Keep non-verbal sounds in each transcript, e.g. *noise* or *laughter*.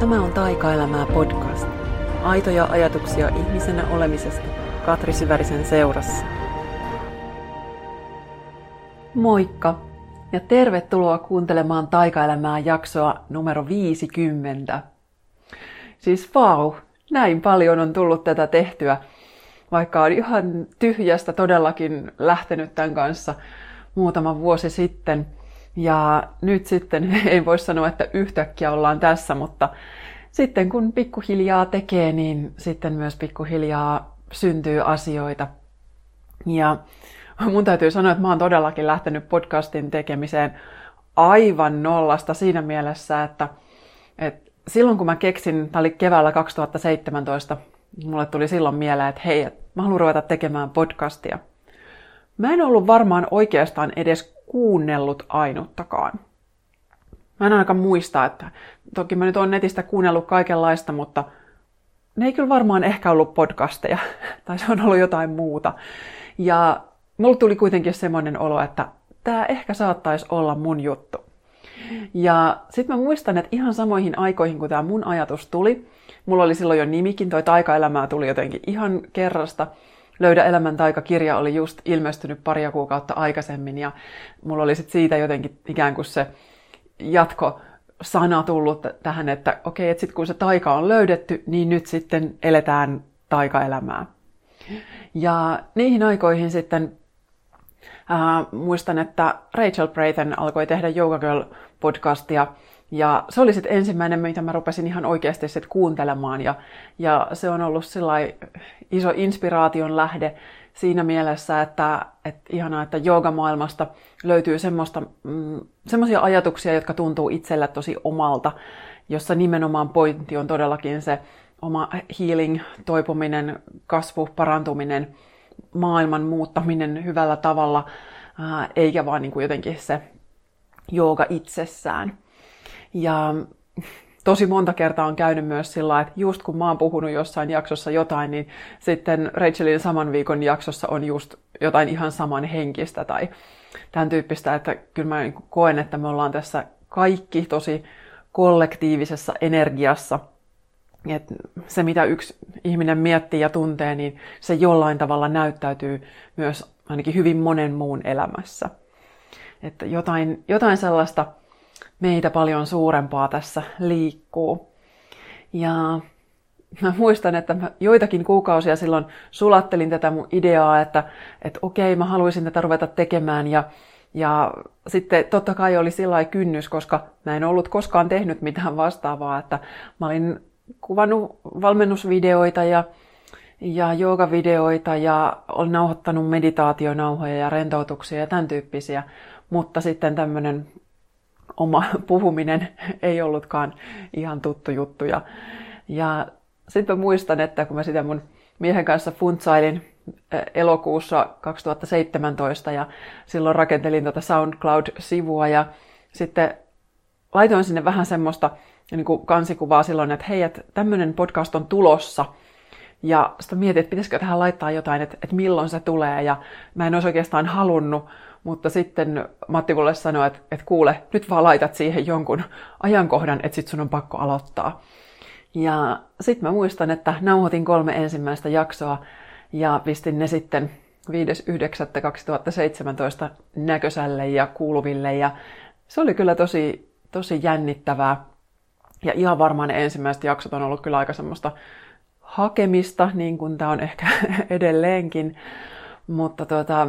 Tämä on Taikaelämää podcast. Aitoja ajatuksia ihmisenä olemisesta Katri Syvärisen seurassa. Moikka ja tervetuloa kuuntelemaan Taikaelämää jaksoa numero 50. Siis vau, näin paljon on tullut tätä tehtyä, vaikka on ihan tyhjästä todellakin lähtenyt tämän kanssa muutama vuosi sitten – ja nyt sitten *laughs* ei voi sanoa, että yhtäkkiä ollaan tässä, mutta sitten kun pikkuhiljaa tekee, niin sitten myös pikkuhiljaa syntyy asioita. Ja mun täytyy sanoa, että mä oon todellakin lähtenyt podcastin tekemiseen aivan nollasta siinä mielessä, että, että silloin kun mä keksin, tämä oli keväällä 2017, mulle tuli silloin mieleen, että hei, mä haluan ruveta tekemään podcastia. Mä en ollut varmaan oikeastaan edes kuunnellut ainuttakaan. Mä en ainakaan muista, että toki mä nyt oon netistä kuunnellut kaikenlaista, mutta ne ei kyllä varmaan ehkä ollut podcasteja, *laughs* tai se on ollut jotain muuta. Ja mulle tuli kuitenkin semmoinen olo, että tämä ehkä saattaisi olla mun juttu. Ja sitten mä muistan, että ihan samoihin aikoihin, kun tämä mun ajatus tuli, mulla oli silloin jo nimikin, toi taikaelämää tuli jotenkin ihan kerrasta, Löydä elämän taika-kirja oli just ilmestynyt paria kuukautta aikaisemmin ja mulla oli sit siitä jotenkin ikään kuin se jatko sana tullut tähän, että okei, okay, että sitten kun se taika on löydetty, niin nyt sitten eletään taikaelämää. Ja niihin aikoihin sitten ää, muistan, että Rachel Brayton alkoi tehdä Yoga Girl podcastia ja se oli sitten ensimmäinen, mitä mä rupesin ihan oikeasti sit kuuntelemaan. Ja, ja se on ollut iso inspiraation lähde siinä mielessä, että, että ihanaa, että joogamaailmasta löytyy semmoista, mm, semmoisia ajatuksia, jotka tuntuu itselle tosi omalta, jossa nimenomaan pointti on todellakin se oma healing, toipuminen, kasvu, parantuminen, maailman muuttaminen hyvällä tavalla, eikä vaan niin kuin jotenkin se jooga itsessään. Ja tosi monta kertaa on käynyt myös sillä että just kun mä oon puhunut jossain jaksossa jotain, niin sitten Rachelin saman viikon jaksossa on just jotain ihan saman henkistä tai tämän tyyppistä, että kyllä mä niin koen, että me ollaan tässä kaikki tosi kollektiivisessa energiassa. Et se, mitä yksi ihminen miettii ja tuntee, niin se jollain tavalla näyttäytyy myös ainakin hyvin monen muun elämässä. Että jotain, jotain sellaista meitä paljon suurempaa tässä liikkuu. Ja mä muistan, että mä joitakin kuukausia silloin sulattelin tätä mun ideaa, että, että okei, mä haluaisin tätä ruveta tekemään ja, ja sitten totta kai oli sillä kynnys, koska mä en ollut koskaan tehnyt mitään vastaavaa, että mä olin kuvannut valmennusvideoita ja, ja joogavideoita ja olen nauhoittanut meditaationauhoja ja rentoutuksia ja tämän tyyppisiä, mutta sitten tämmöinen oma *laughs* puhuminen ei ollutkaan ihan tuttu juttu. Ja, ja sitten muistan, että kun mä sitä mun miehen kanssa funtsailin elokuussa 2017 ja silloin rakentelin tuota SoundCloud-sivua ja sitten laitoin sinne vähän semmoista niin kuin kansikuvaa silloin, että hei, että tämmöinen podcast on tulossa. Ja sitten mietin, että pitäisikö tähän laittaa jotain, että, että milloin se tulee. Ja mä en olisi oikeastaan halunnut, mutta sitten Matti mulle sanoi, että, että kuule, nyt vaan laitat siihen jonkun ajankohdan, että sit sun on pakko aloittaa. Ja sitten mä muistan, että nauhoitin kolme ensimmäistä jaksoa ja pistin ne sitten 5.9.2017 näkösälle ja kuuluville. Ja se oli kyllä tosi, tosi jännittävää. Ja ihan varmaan ne ensimmäiset jaksot on ollut kyllä aika semmoista hakemista, niin kuin tämä on ehkä *laughs* edelleenkin. Mutta tuota,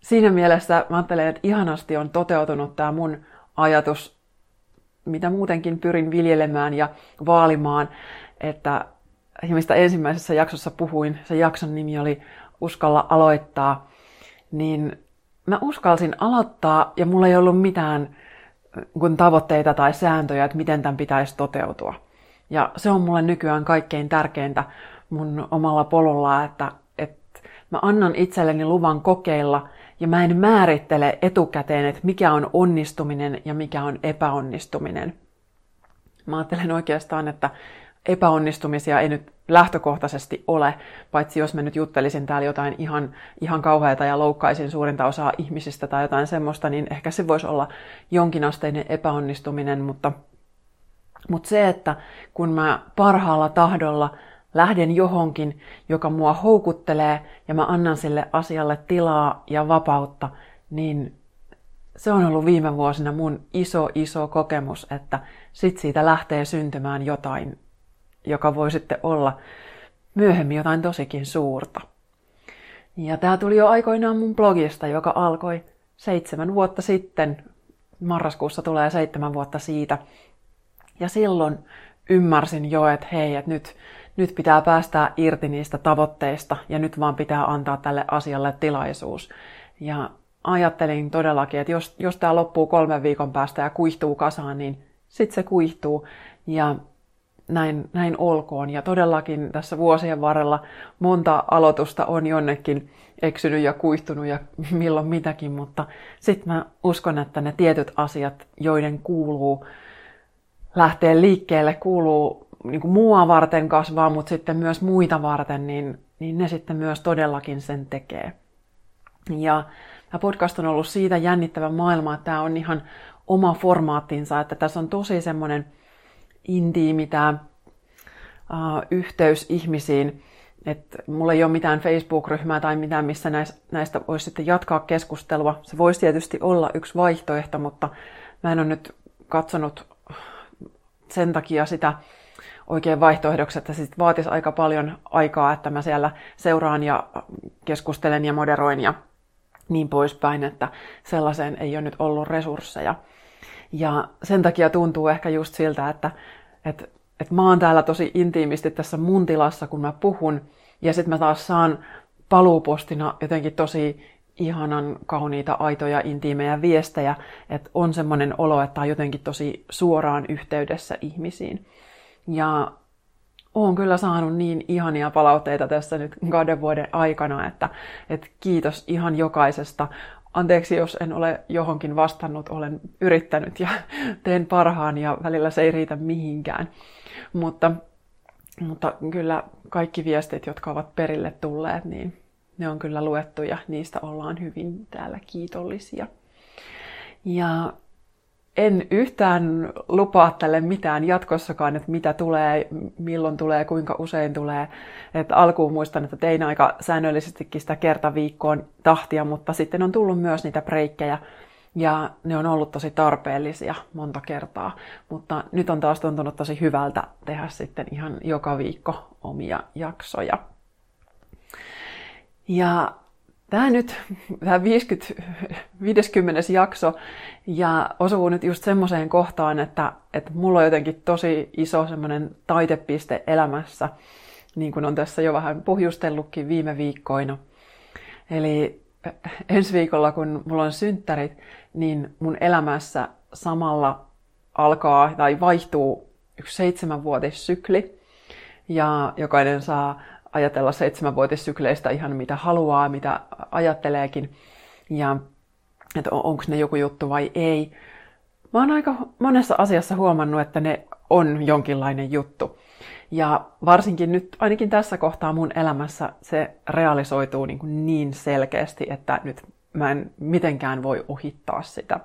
siinä mielessä mä ajattelen, että ihanasti on toteutunut tämä mun ajatus, mitä muutenkin pyrin viljelemään ja vaalimaan, että mistä ensimmäisessä jaksossa puhuin, se jakson nimi oli Uskalla aloittaa, niin mä uskalsin aloittaa ja mulla ei ollut mitään kun tavoitteita tai sääntöjä, että miten tämän pitäisi toteutua. Ja se on mulle nykyään kaikkein tärkeintä mun omalla polulla, että, että mä annan itselleni luvan kokeilla ja mä en määrittele etukäteen, että mikä on onnistuminen ja mikä on epäonnistuminen. Mä ajattelen oikeastaan, että epäonnistumisia ei nyt lähtökohtaisesti ole, paitsi jos mä nyt juttelisin täällä jotain ihan, ihan kauheata ja loukkaisin suurinta osaa ihmisistä tai jotain semmoista, niin ehkä se voisi olla jonkinasteinen epäonnistuminen, mutta Mutta se, että kun mä parhaalla tahdolla lähden johonkin, joka mua houkuttelee ja mä annan sille asialle tilaa ja vapautta, niin se on ollut viime vuosina mun iso, iso kokemus, että sit siitä lähtee syntymään jotain, joka voi sitten olla myöhemmin jotain tosikin suurta. Ja tämä tuli jo aikoinaan mun blogista, joka alkoi seitsemän vuotta sitten. Marraskuussa tulee seitsemän vuotta siitä. Ja silloin ymmärsin jo, että hei, että nyt, nyt pitää päästää irti niistä tavoitteista ja nyt vaan pitää antaa tälle asialle tilaisuus. Ja ajattelin todellakin, että jos, jos tämä loppuu kolmen viikon päästä ja kuihtuu kasaan, niin sitten se kuihtuu. Ja näin, näin olkoon. Ja todellakin tässä vuosien varrella monta aloitusta on jonnekin eksynyt ja kuihtunut ja *laughs* milloin mitäkin, mutta sitten mä uskon, että ne tietyt asiat, joiden kuuluu lähteä liikkeelle, kuuluu niin kuin mua varten kasvaa, mutta sitten myös muita varten, niin, niin ne sitten myös todellakin sen tekee. Ja tämä podcast on ollut siitä jännittävä maailma, että tämä on ihan oma formaattinsa, että tässä on tosi semmoinen intiimi tämä uh, yhteys ihmisiin, että mulla ei ole mitään Facebook-ryhmää tai mitään, missä näistä, voisi sitten jatkaa keskustelua. Se voisi tietysti olla yksi vaihtoehto, mutta mä en ole nyt katsonut sen takia sitä oikein vaihtoehdoksi, että se vaatisi aika paljon aikaa, että mä siellä seuraan ja keskustelen ja moderoin ja niin poispäin, että sellaiseen ei ole nyt ollut resursseja. Ja sen takia tuntuu ehkä just siltä, että, että, että mä oon täällä tosi intiimisti tässä mun tilassa, kun mä puhun, ja sitten mä taas saan paluupostina jotenkin tosi ihanan kauniita, aitoja, intiimejä viestejä, että on semmoinen olo, että on jotenkin tosi suoraan yhteydessä ihmisiin. Ja olen kyllä saanut niin ihania palautteita tässä nyt kahden vuoden aikana, että, että kiitos ihan jokaisesta. Anteeksi, jos en ole johonkin vastannut, olen yrittänyt ja *laughs* teen parhaan ja välillä se ei riitä mihinkään. Mutta, mutta kyllä kaikki viestit, jotka ovat perille tulleet, niin ne on kyllä luettu ja niistä ollaan hyvin täällä kiitollisia. Ja en yhtään lupaa tälle mitään jatkossakaan, että mitä tulee, milloin tulee, kuinka usein tulee. Että alkuun muistan, että tein aika säännöllisestikin sitä kertaviikkoon tahtia, mutta sitten on tullut myös niitä breikkejä ja ne on ollut tosi tarpeellisia monta kertaa. Mutta nyt on taas tuntunut tosi hyvältä tehdä sitten ihan joka viikko omia jaksoja. Ja tämä nyt, tämä 50, 50. jakso, ja osuu nyt just semmoiseen kohtaan, että, että mulla on jotenkin tosi iso semmoinen taitepiste elämässä, niin kuin on tässä jo vähän pohjustellutkin viime viikkoina. Eli ensi viikolla, kun mulla on synttärit, niin mun elämässä samalla alkaa tai vaihtuu yksi seitsemänvuotissykli, ja jokainen saa ajatella seitsemänvuotissykleistä ihan mitä haluaa, mitä ajatteleekin, ja että on, onko ne joku juttu vai ei. Mä oon aika monessa asiassa huomannut, että ne on jonkinlainen juttu. Ja varsinkin nyt, ainakin tässä kohtaa mun elämässä, se realisoituu niin, kuin niin selkeästi, että nyt mä en mitenkään voi ohittaa sitä.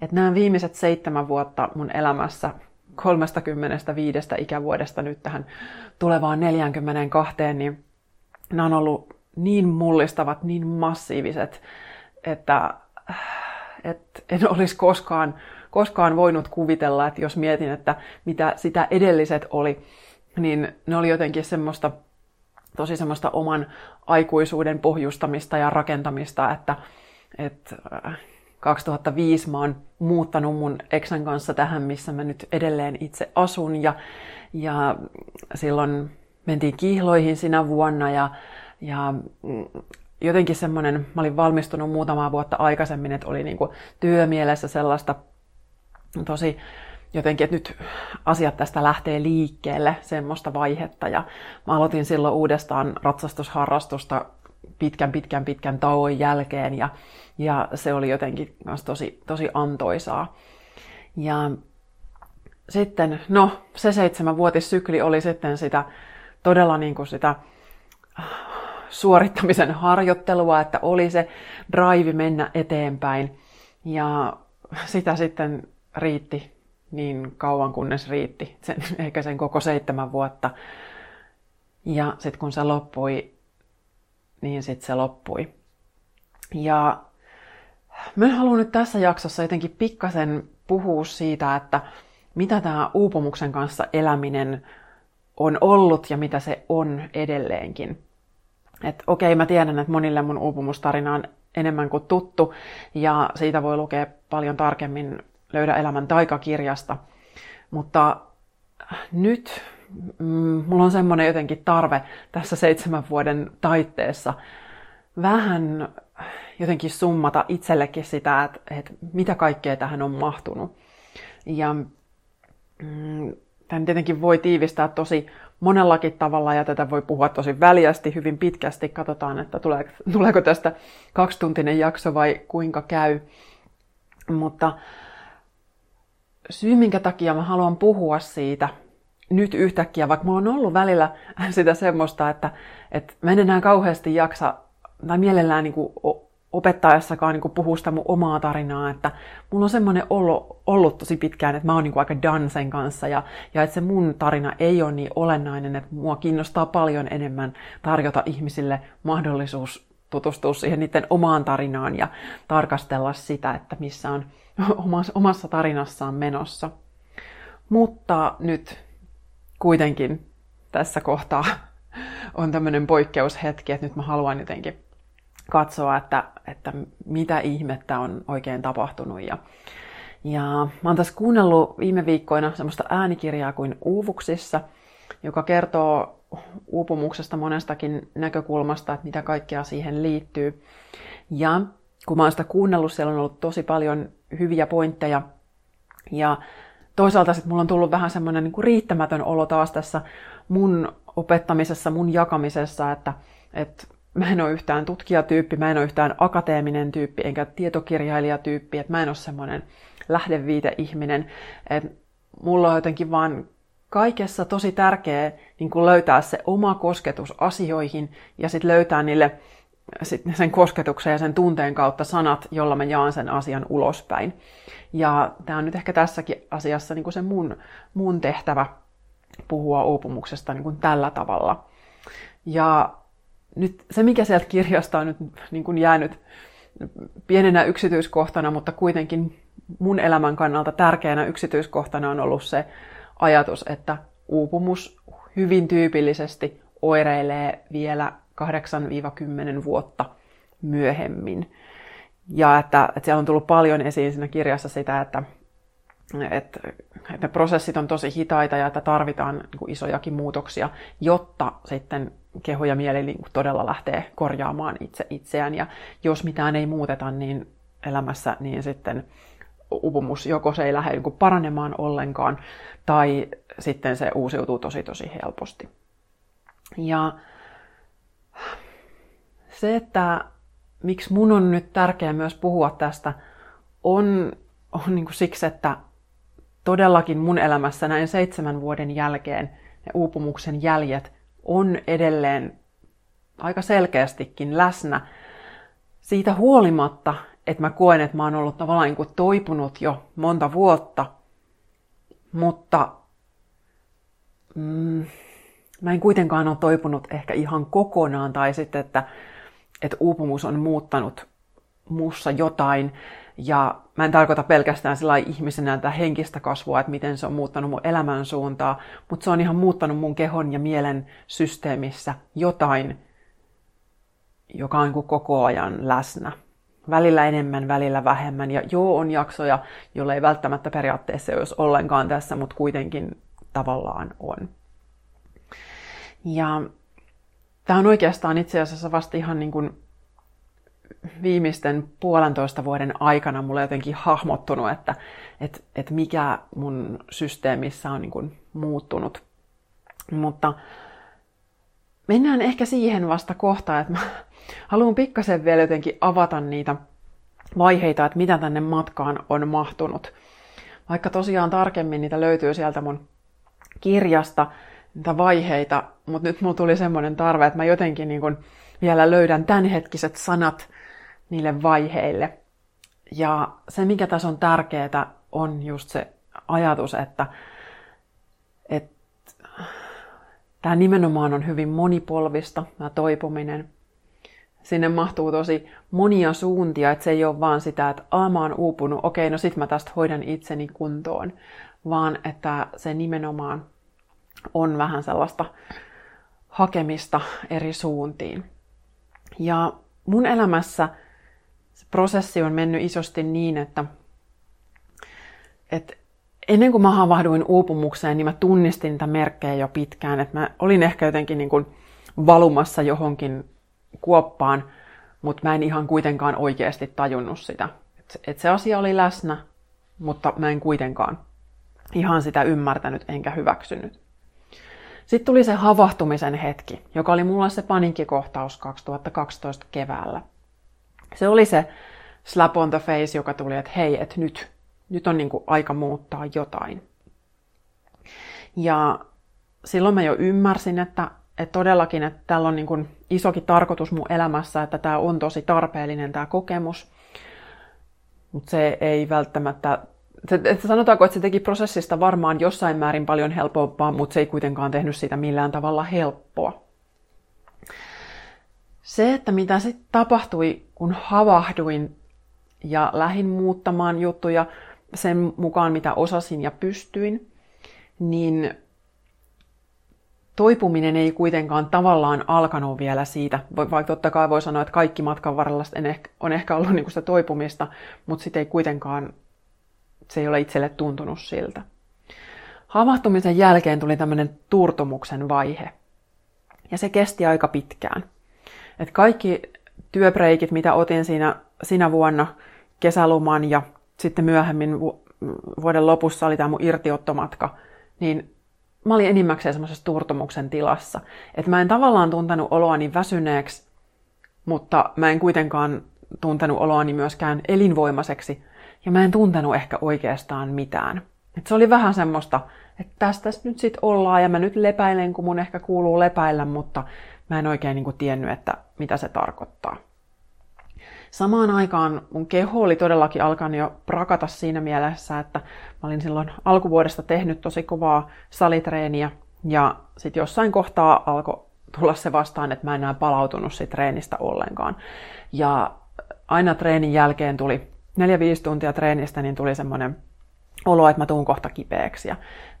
Et nämä viimeiset seitsemän vuotta mun elämässä 35 ikävuodesta nyt tähän tulevaan 42, niin nämä on ollut niin mullistavat, niin massiiviset, että, että en olisi koskaan, koskaan voinut kuvitella, että jos mietin, että mitä sitä edelliset oli, niin ne oli jotenkin semmoista, tosi semmoista oman aikuisuuden pohjustamista ja rakentamista, että, että 2005 mä oon muuttanut mun eksän kanssa tähän, missä mä nyt edelleen itse asun. Ja, ja silloin mentiin kihloihin sinä vuonna ja, ja jotenkin semmoinen, mä olin valmistunut muutamaa vuotta aikaisemmin, että oli niin kuin työmielessä sellaista tosi jotenkin, että nyt asiat tästä lähtee liikkeelle, semmoista vaihetta. Ja mä aloitin silloin uudestaan ratsastusharrastusta pitkän, pitkän, pitkän tauon jälkeen ja, ja se oli jotenkin myös tosi, tosi antoisaa. Ja sitten, no se seitsemänvuotissykli oli sitten sitä todella niin kuin sitä suorittamisen harjoittelua, että oli se drive mennä eteenpäin. Ja sitä sitten riitti niin kauan kunnes riitti, sen, *laughs* eikä sen koko seitsemän vuotta. Ja sitten kun se loppui, niin sitten se loppui. Ja mä haluan nyt tässä jaksossa jotenkin pikkasen puhua siitä, että mitä tämä uupumuksen kanssa eläminen on ollut ja mitä se on edelleenkin. Et okei, mä tiedän, että monille mun uupumustarina on enemmän kuin tuttu ja siitä voi lukea paljon tarkemmin Löydä elämän taikakirjasta. Mutta nyt mm, mulla on semmoinen jotenkin tarve tässä seitsemän vuoden taitteessa vähän jotenkin summata itsellekin sitä, että, että mitä kaikkea tähän on mahtunut. Ja mm, tämän tietenkin voi tiivistää tosi monellakin tavalla ja tätä voi puhua tosi väljästi, hyvin pitkästi. Katsotaan, että tuleeko, tuleeko tästä kaksituntinen jakso vai kuinka käy. Mutta syy, minkä takia mä haluan puhua siitä nyt yhtäkkiä, vaikka mulla on ollut välillä *laughs* sitä semmoista, että, että mä en enää kauheasti jaksa, tai mielellään niin kuin opettaessakaan niin puhua sitä mun omaa tarinaa, että mulla on semmoinen ollut, ollut tosi pitkään, että mä oon niin aika done sen kanssa ja, ja että se mun tarina ei ole niin olennainen, että mua kiinnostaa paljon enemmän tarjota ihmisille mahdollisuus tutustua siihen niiden omaan tarinaan ja tarkastella sitä, että missä on *laughs* omassa tarinassaan menossa. Mutta nyt kuitenkin tässä kohtaa *laughs* on tämmöinen poikkeushetki, että nyt mä haluan jotenkin katsoa, että, että mitä ihmettä on oikein tapahtunut. Ja, ja mä oon tässä kuunnellut viime viikkoina semmoista äänikirjaa kuin Uuvuksissa, joka kertoo uupumuksesta monestakin näkökulmasta, että mitä kaikkea siihen liittyy. Ja kun mä oon sitä kuunnellut, siellä on ollut tosi paljon hyviä pointteja. Ja toisaalta sitten mulla on tullut vähän semmoinen niin riittämätön olo taas tässä mun opettamisessa, mun jakamisessa, että, että mä en ole yhtään tutkijatyyppi, mä en ole yhtään akateeminen tyyppi, enkä tietokirjailijatyyppi, että mä en ole semmoinen lähdeviite-ihminen. Että mulla on jotenkin vaan kaikessa tosi tärkeää niin löytää se oma kosketus asioihin ja sitten löytää niille sen kosketuksen ja sen tunteen kautta sanat, jolla mä jaan sen asian ulospäin. Ja tämä on nyt ehkä tässäkin asiassa niin kuin se mun, mun tehtävä puhua uupumuksesta niin kuin tällä tavalla. Ja nyt se, mikä sieltä kirjasta on nyt niin kuin jäänyt pienenä yksityiskohtana, mutta kuitenkin mun elämän kannalta tärkeänä yksityiskohtana on ollut se ajatus, että uupumus hyvin tyypillisesti oireilee vielä 8-10 vuotta myöhemmin. Ja että, että siellä on tullut paljon esiin siinä kirjassa sitä, että, että, että ne prosessit on tosi hitaita ja että tarvitaan niin isojakin muutoksia, jotta sitten keho ja mieli niin todella lähtee korjaamaan itse itseään. Ja jos mitään ei muuteta niin elämässä, niin sitten upumus joko se ei lähde niin paranemaan ollenkaan, tai sitten se uusiutuu tosi tosi helposti. Ja se, että miksi mun on nyt tärkeää myös puhua tästä, on, on niin kuin siksi, että todellakin mun elämässä näin seitsemän vuoden jälkeen ne uupumuksen jäljet on edelleen aika selkeästikin läsnä. Siitä huolimatta, että mä koen, että mä oon ollut tavallaan niin kuin toipunut jo monta vuotta, mutta mm, mä en kuitenkaan ole toipunut ehkä ihan kokonaan, tai sitten, että, että uupumus on muuttanut mussa jotain, ja mä en tarkoita pelkästään sillä ihmisenä tätä henkistä kasvua, että miten se on muuttanut mun elämän suuntaa, mutta se on ihan muuttanut mun kehon ja mielen systeemissä jotain, joka on niin koko ajan läsnä. Välillä enemmän, välillä vähemmän. Ja joo, on jaksoja, joilla ei välttämättä periaatteessa olisi ollenkaan tässä, mutta kuitenkin tavallaan on. Ja tämä on oikeastaan itse asiassa vasta ihan niin kuin viimeisten puolentoista vuoden aikana mulle jotenkin hahmottunut, että, että, että mikä mun systeemissä on niin kuin muuttunut. Mutta mennään ehkä siihen vasta kohtaan, että mä *laughs* haluan pikkasen vielä jotenkin avata niitä vaiheita, että mitä tänne matkaan on mahtunut. Vaikka tosiaan tarkemmin niitä löytyy sieltä mun kirjasta, niitä vaiheita, mutta nyt mulla tuli semmoinen tarve, että mä jotenkin niin kun vielä löydän tämänhetkiset sanat niille vaiheille. Ja se, mikä tässä on tärkeää, on just se ajatus, että, että tämä nimenomaan on hyvin monipolvista, tämä toipuminen. Sinne mahtuu tosi monia suuntia, että se ei ole vaan sitä, että A, mä oon uupunut, okei, no sit mä tästä hoidan itseni kuntoon, vaan että se nimenomaan on vähän sellaista hakemista eri suuntiin. Ja mun elämässä se prosessi on mennyt isosti niin, että, että ennen kuin mä havahduin uupumukseen, niin mä tunnistin niitä merkkejä jo pitkään. Että mä olin ehkä jotenkin niin kuin valumassa johonkin kuoppaan, mutta mä en ihan kuitenkaan oikeasti tajunnut sitä. Että et se asia oli läsnä, mutta mä en kuitenkaan ihan sitä ymmärtänyt enkä hyväksynyt. Sitten tuli se havahtumisen hetki, joka oli mulla se paniikkikohtaus 2012 keväällä. Se oli se slap on the face, joka tuli, että hei, että nyt, nyt on niin kuin aika muuttaa jotain. Ja silloin mä jo ymmärsin, että, että todellakin, että tällä on niin kuin isokin tarkoitus mun elämässä, että tämä on tosi tarpeellinen tämä kokemus. Mutta se ei välttämättä että sanotaanko, että se teki prosessista varmaan jossain määrin paljon helpompaa, mutta se ei kuitenkaan tehnyt sitä millään tavalla helppoa. Se, että mitä sitten tapahtui, kun havahduin ja lähin muuttamaan juttuja sen mukaan, mitä osasin ja pystyin, niin toipuminen ei kuitenkaan tavallaan alkanut vielä siitä, vaikka totta kai voi sanoa, että kaikki matkan varrella on ehkä ollut niin sitä toipumista, mutta sitten ei kuitenkaan se ei ole itselle tuntunut siltä. Havahtumisen jälkeen tuli tämmöinen turtumuksen vaihe. Ja se kesti aika pitkään. Et kaikki työbreikit, mitä otin siinä, siinä vuonna, kesäluman ja sitten myöhemmin vuoden lopussa oli tämä mun irtiottomatka, niin mä olin enimmäkseen semmoisessa turtumuksen tilassa. Että mä en tavallaan tuntenut oloani väsyneeksi, mutta mä en kuitenkaan tuntenut oloani myöskään elinvoimaiseksi, ja mä en tuntenut ehkä oikeastaan mitään. Et se oli vähän semmoista, että tästä nyt sitten ollaan ja mä nyt lepäilen, kun mun ehkä kuuluu lepäillä, mutta mä en oikein niin kuin tiennyt, että mitä se tarkoittaa. Samaan aikaan mun keho oli todellakin alkanut jo prakata siinä mielessä, että mä olin silloin alkuvuodesta tehnyt tosi kovaa salitreeniä ja sitten jossain kohtaa alkoi tulla se vastaan, että mä en enää palautunut siitä treenistä ollenkaan. Ja aina treenin jälkeen tuli neljä 5 tuntia treenistä, niin tuli semmoinen olo, että mä tuun kohta kipeäksi. Ja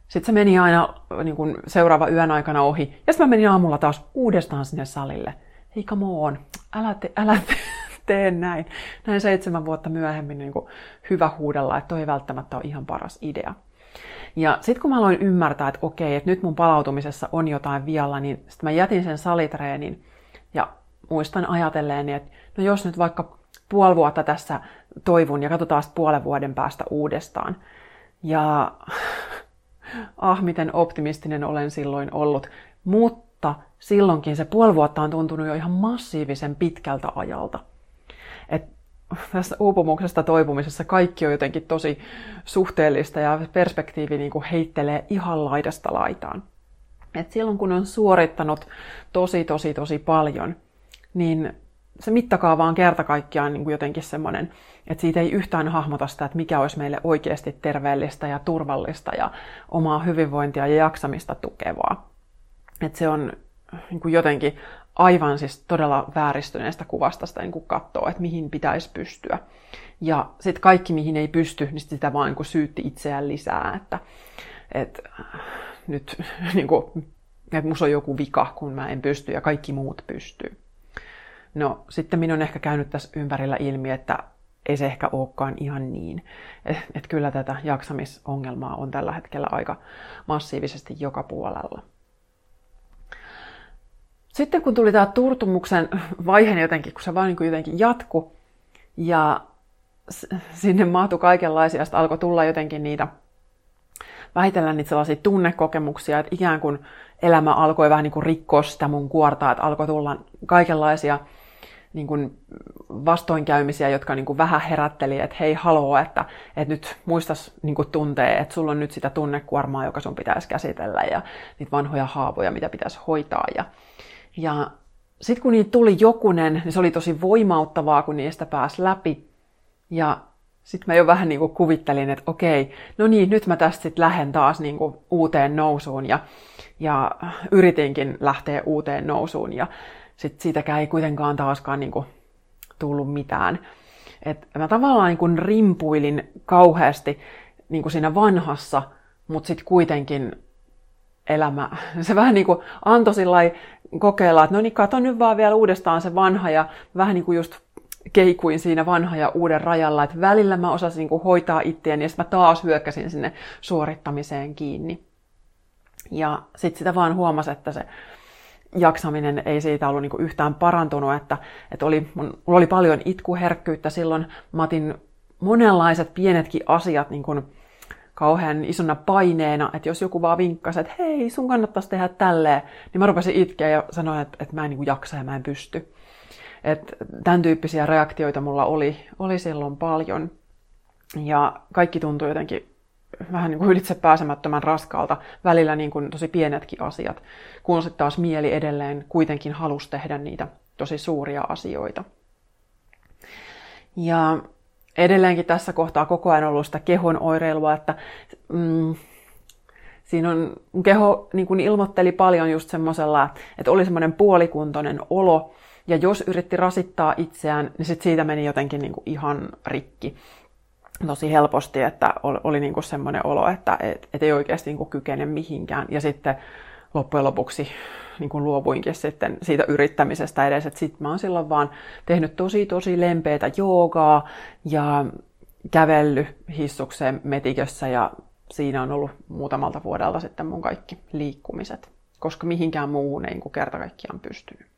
sitten se meni aina niin kuin seuraava yön aikana ohi. Ja sitten mä menin aamulla taas uudestaan sinne salille. Hei, come on, älä, te, älä te, *laughs* tee näin. Näin seitsemän vuotta myöhemmin niin hyvä huudella, että toi ei välttämättä ole ihan paras idea. Ja sitten kun mä aloin ymmärtää, että okei, että nyt mun palautumisessa on jotain vialla, niin sitten mä jätin sen salitreenin ja muistan ajatelleen, että no jos nyt vaikka puoli vuotta tässä toivun ja katsotaan puolen vuoden päästä uudestaan. Ja *laughs* ah, miten optimistinen olen silloin ollut. Mutta silloinkin se puoli vuotta on tuntunut jo ihan massiivisen pitkältä ajalta. Et tässä uupumuksesta toipumisessa kaikki on jotenkin tosi suhteellista ja perspektiivi niin kuin heittelee ihan laidasta laitaan. Et silloin kun on suorittanut tosi tosi tosi paljon, niin se mittakaava on kerta kaikkiaan niin kuin jotenkin semmoinen, että siitä ei yhtään hahmota sitä, että mikä olisi meille oikeasti terveellistä ja turvallista ja omaa hyvinvointia ja jaksamista tukevaa. Että se on niin kuin jotenkin aivan siis todella vääristyneestä kuvasta sitä niin kuin katsoo, että mihin pitäisi pystyä. Ja sitten kaikki, mihin ei pysty, niin sitä vaan niin kuin syytti itseään lisää, että, että nyt *laughs* niin kuin, että musta on joku vika, kun mä en pysty ja kaikki muut pystyy. No sitten minun on ehkä käynyt tässä ympärillä ilmi, että ei se ehkä olekaan ihan niin. Että et kyllä tätä jaksamisongelmaa on tällä hetkellä aika massiivisesti joka puolella. Sitten kun tuli tämä turtumuksen vaihe jotenkin, kun se vaan niin kuin jotenkin jatku ja sinne mahtui kaikenlaisia, sitten alkoi tulla jotenkin niitä vähitellä niitä sellaisia tunnekokemuksia, että ikään kuin elämä alkoi vähän niin kuin rikkoa sitä mun kuortaa, että alkoi tulla kaikenlaisia niin kuin vastoinkäymisiä, jotka niin kuin vähän herätteli, että hei haloo, että, että nyt muistas niin kuin tuntee, että sulla on nyt sitä tunnekuormaa, joka sun pitäisi käsitellä ja niitä vanhoja haavoja, mitä pitäisi hoitaa. Ja, ja sitten kun niitä tuli jokunen, niin se oli tosi voimauttavaa, kun niistä pääsi läpi. Ja sitten mä jo vähän niin kuin kuvittelin, että okei, no niin, nyt mä tästä sitten lähden taas niin kuin uuteen nousuun ja, ja yritinkin lähteä uuteen nousuun ja sitten siitäkään ei kuitenkaan taaskaan niin kuin tullut mitään. Et mä tavallaan niin kuin rimpuilin kauheasti niin kuin siinä vanhassa, mutta sitten kuitenkin elämä, *laughs* se vähän niin kuin antoi sillä kokeilla, että no niin, kato nyt vaan vielä uudestaan se vanha ja vähän niin kuin just keikuin siinä vanha ja uuden rajalla, että välillä mä osasin niin kuin hoitaa itseäni ja sitten mä taas hyökkäsin sinne suorittamiseen kiinni. Ja sitten sitä vaan huomasi, että se jaksaminen ei siitä ollut niin yhtään parantunut, että, että oli, mulla oli paljon itkuherkkyyttä silloin. Mä otin monenlaiset pienetkin asiat niin kauhean isona paineena, että jos joku vaan vinkkasi, että hei, sun kannattaisi tehdä tälleen, niin mä rupesin itkeä ja sanoin, että, että mä en niin jaksa ja mä en pysty. Et tämän tyyppisiä reaktioita mulla oli, oli silloin paljon. Ja kaikki tuntui jotenkin vähän niin kuin ylitse pääsemättömän raskaalta, välillä niin kuin tosi pienetkin asiat, kun sitten taas mieli edelleen kuitenkin halusi tehdä niitä tosi suuria asioita. Ja edelleenkin tässä kohtaa koko ajan ollut sitä kehon oireilua, että mm, siinä on, keho niin kuin ilmoitteli paljon just semmoisella, että oli semmoinen puolikuntoinen olo, ja jos yritti rasittaa itseään, niin sit siitä meni jotenkin niin kuin ihan rikki tosi helposti, että oli, oli niin kuin semmoinen olo, että et, et ei oikeasti niin kuin kykene mihinkään. Ja sitten loppujen lopuksi niin kuin luovuinkin sitten siitä yrittämisestä edes, että sitten mä oon silloin vaan tehnyt tosi tosi lempeitä joogaa ja kävelly hissukseen metikössä ja siinä on ollut muutamalta vuodelta sitten mun kaikki liikkumiset, koska mihinkään muuhun ei niin kerta kaikkiaan pystynyt.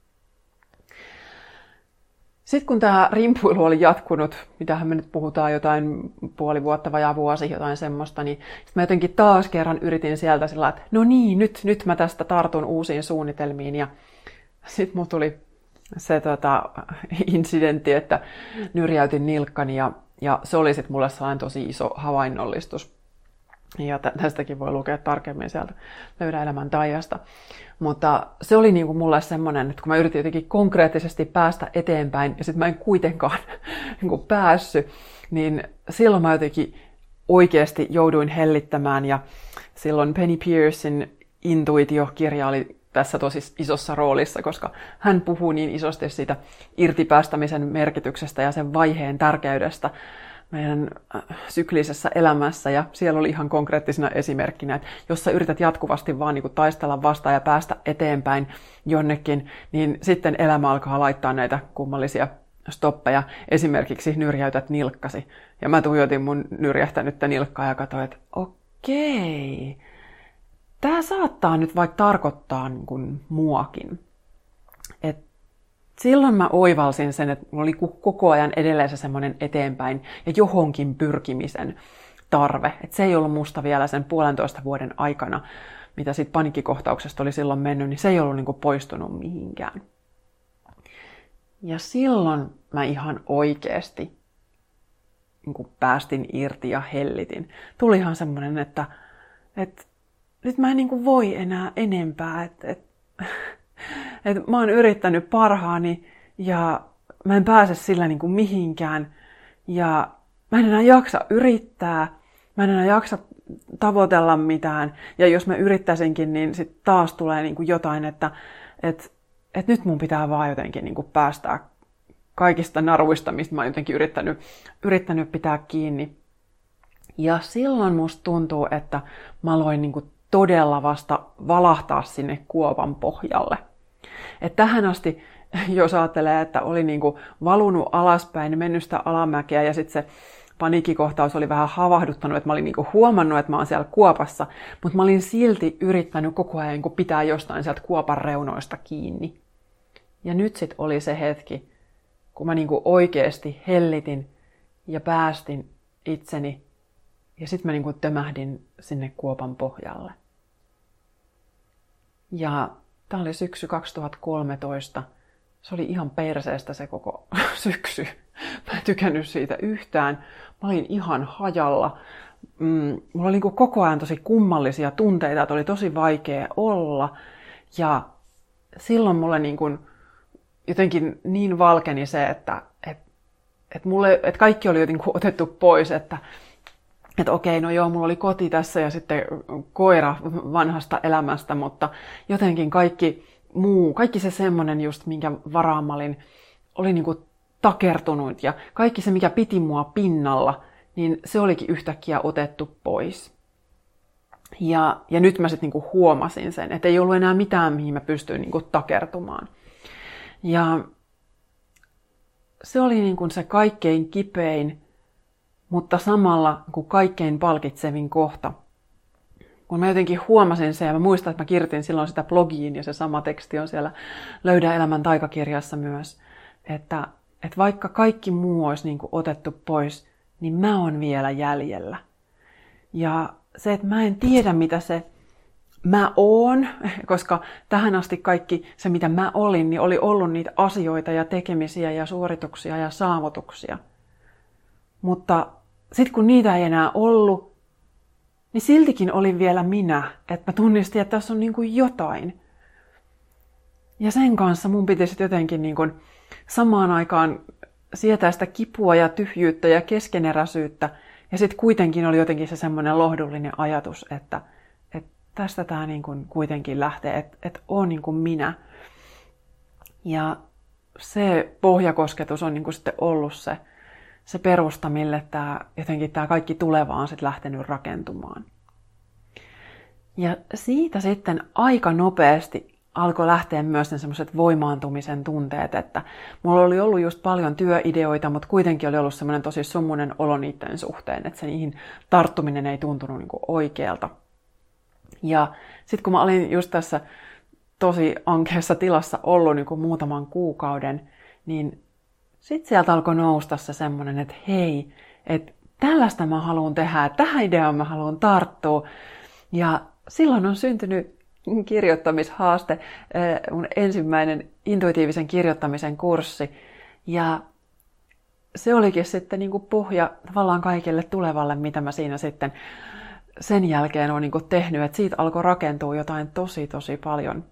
Sitten kun tämä rimpuilu oli jatkunut, mitähän me nyt puhutaan, jotain puoli vuotta, vajaa vuosi, jotain semmoista, niin sitten mä jotenkin taas kerran yritin sieltä sillä, että no niin, nyt, nyt mä tästä tartun uusiin suunnitelmiin. Ja sitten mulla tuli se tota, incidentti, että nyrjäytin nilkkani ja, ja se oli sitten mulle sellainen tosi iso havainnollistus. Ja tästäkin voi lukea tarkemmin sieltä Löydä elämän taijasta. Mutta se oli niin kuin mulle semmoinen, että kun mä yritin jotenkin konkreettisesti päästä eteenpäin ja sitten mä en kuitenkaan *laughs* niin kuin päässyt, niin silloin mä jotenkin oikeasti jouduin hellittämään ja silloin Penny Pearson intuitiokirja oli tässä tosi isossa roolissa, koska hän puhuu niin isosti siitä irtipäästämisen merkityksestä ja sen vaiheen tärkeydestä, meidän äh, syklisessä elämässä ja siellä oli ihan konkreettisena esimerkkinä, että jos sä yrität jatkuvasti vaan niin taistella vastaan ja päästä eteenpäin jonnekin, niin sitten elämä alkaa laittaa näitä kummallisia stoppeja. Esimerkiksi nyrjäytät nilkkasi. Ja mä tuijotin mun nyrjähtänyttä nilkkaa ja katsoin, että okei, tämä saattaa nyt vaikka tarkoittaa niin kuin muakin silloin mä oivalsin sen, että mulla oli koko ajan edelleen se semmoinen eteenpäin ja johonkin pyrkimisen tarve. Että se ei ollut musta vielä sen puolentoista vuoden aikana, mitä siitä panikkikohtauksesta oli silloin mennyt, niin se ei ollut niin kuin poistunut mihinkään. Ja silloin mä ihan oikeasti niin kuin päästin irti ja hellitin. Tuli ihan semmoinen, että, että nyt mä en niin kuin voi enää enempää. Että, että *laughs* että mä oon yrittänyt parhaani ja mä en pääse sillä niin kuin mihinkään. Ja mä en enää jaksa yrittää, mä en enää jaksa tavoitella mitään. Ja jos mä yrittäisinkin, niin sitten taas tulee niin kuin jotain, että et, et nyt mun pitää vaan jotenkin niin kuin päästää kaikista naruista, mistä mä oon jotenkin yrittänyt, yrittänyt pitää kiinni. Ja silloin musta tuntuu, että mä aloin niin kuin todella vasta valahtaa sinne kuopan pohjalle. Et tähän asti, jos ajattelee, että oli niin kuin valunut alaspäin, mennyt sitä alamäkeä ja sitten se paniikkikohtaus oli vähän havahduttanut, että mä olin niin kuin huomannut, että mä oon siellä kuopassa, mutta mä olin silti yrittänyt koko ajan niin pitää jostain sieltä kuopan reunoista kiinni. Ja nyt sitten oli se hetki, kun mä niin kuin oikeasti hellitin ja päästin itseni ja sitten mä niin kuin tömähdin sinne kuopan pohjalle. Ja Tämä oli syksy 2013. Se oli ihan perseestä se koko *laughs* syksy. Mä en tykännyt siitä yhtään. Mä olin ihan hajalla. Mm, mulla oli niin koko ajan tosi kummallisia tunteita, että oli tosi vaikea olla. Ja silloin mulle niin kuin jotenkin niin valkeni se, että, että että, mulle, että kaikki oli jotenkin otettu pois, että, että okei, no joo, mulla oli koti tässä ja sitten koira vanhasta elämästä, mutta jotenkin kaikki muu, kaikki se semmoinen just, minkä varaan olin, oli niin kuin takertunut ja kaikki se, mikä piti mua pinnalla, niin se olikin yhtäkkiä otettu pois. Ja, ja nyt mä sitten niinku huomasin sen, että ei ollut enää mitään, mihin mä pystyin niinku takertumaan. Ja se oli niinku se kaikkein kipein, mutta samalla kuin kaikkein palkitsevin kohta. Kun mä jotenkin huomasin sen, ja mä muistan, että mä kirjoitin silloin sitä blogiin, ja se sama teksti on siellä Löydä elämän taikakirjassa myös, että, että vaikka kaikki muu olisi niin kuin otettu pois, niin mä oon vielä jäljellä. Ja se, että mä en tiedä, mitä se mä oon, *laughs* koska tähän asti kaikki se, mitä mä olin, niin oli ollut niitä asioita ja tekemisiä ja suorituksia ja saavutuksia. Mutta sitten kun niitä ei enää ollut, niin siltikin oli vielä minä, että mä tunnistin, että tässä on niin kuin jotain. Ja sen kanssa mun pitäisi jotenkin niin kuin samaan aikaan sietää sitä kipua ja tyhjyyttä ja keskeneräisyyttä. Ja sitten kuitenkin oli jotenkin se semmoinen lohdullinen ajatus, että, että tästä tämä niin kuin kuitenkin lähtee, että, että on niin kuin minä. Ja se pohjakosketus on niin kuin sitten ollut se, se perusta, mille tämä, jotenkin tämä kaikki tuleva on sitten lähtenyt rakentumaan. Ja siitä sitten aika nopeasti alkoi lähteä myös ne semmoiset voimaantumisen tunteet, että mulla oli ollut just paljon työideoita, mutta kuitenkin oli ollut semmoinen tosi summunen olo niiden suhteen, että se niihin tarttuminen ei tuntunut niin oikealta. Ja sitten kun mä olin just tässä tosi ankeassa tilassa ollut niin muutaman kuukauden, niin sitten sieltä alkoi nousta se semmoinen, että hei, että tällaista mä haluan tehdä, tähän ideaan mä haluan tarttua. Ja silloin on syntynyt kirjoittamishaaste, mun ensimmäinen intuitiivisen kirjoittamisen kurssi. Ja se olikin sitten niin kuin pohja tavallaan kaikille tulevalle, mitä mä siinä sitten sen jälkeen olen niin tehnyt. Että siitä alkoi rakentua jotain tosi tosi paljon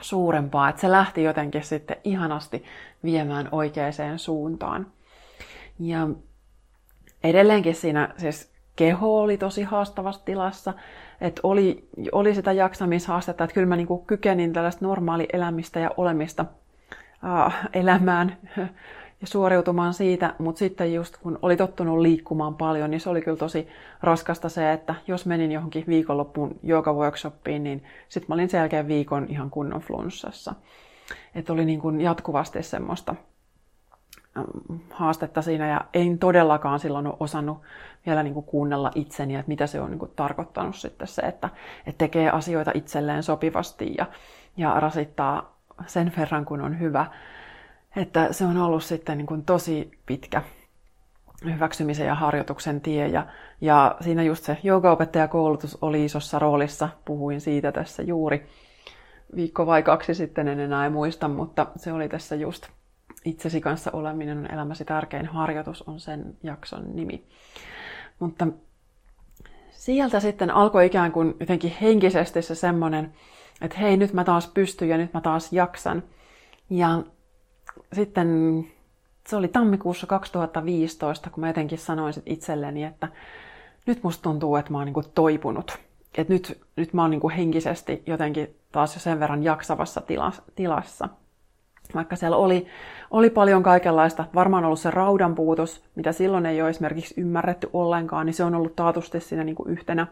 suurempaa. Että se lähti jotenkin sitten ihanasti viemään oikeaan suuntaan. Ja edelleenkin siinä siis keho oli tosi haastavassa tilassa että oli, oli sitä jaksamishaastetta, että kyllä mä niin kykenin tällaista normaali elämistä ja olemista äh, elämään ja suoriutumaan siitä, mutta sitten just kun oli tottunut liikkumaan paljon, niin se oli kyllä tosi raskasta se, että jos menin johonkin viikonloppuun workshopiin, niin sitten mä olin sen jälkeen viikon ihan kunnon flunssassa. Että oli niin kuin jatkuvasti semmoista haastetta siinä ja en todellakaan silloin ole osannut vielä niin kuin kuunnella itseni, että mitä se on niin kuin tarkoittanut sitten se, että, että tekee asioita itselleen sopivasti ja, ja rasittaa sen verran, kun on hyvä. Että se on ollut sitten niin kuin tosi pitkä hyväksymisen ja harjoituksen tie. Ja, ja siinä just se joogaopettajakoulutus oli isossa roolissa. Puhuin siitä tässä juuri viikko vai kaksi sitten, en enää muista, mutta se oli tässä just itsesi kanssa oleminen on elämäsi tärkein harjoitus, on sen jakson nimi. Mutta sieltä sitten alkoi ikään kuin jotenkin henkisesti se semmoinen, että hei, nyt mä taas pystyn ja nyt mä taas jaksan. Ja sitten se oli tammikuussa 2015, kun mä jotenkin sanoin sit itselleni, että nyt musta tuntuu, että mä oon niinku toipunut. Että nyt, nyt mä oon niinku henkisesti jotenkin taas jo sen verran jaksavassa tilassa vaikka siellä oli, oli paljon kaikenlaista, varmaan ollut se raudan puutos, mitä silloin ei ole esimerkiksi ymmärretty ollenkaan, niin se on ollut taatusti siinä niin kuin yhtenä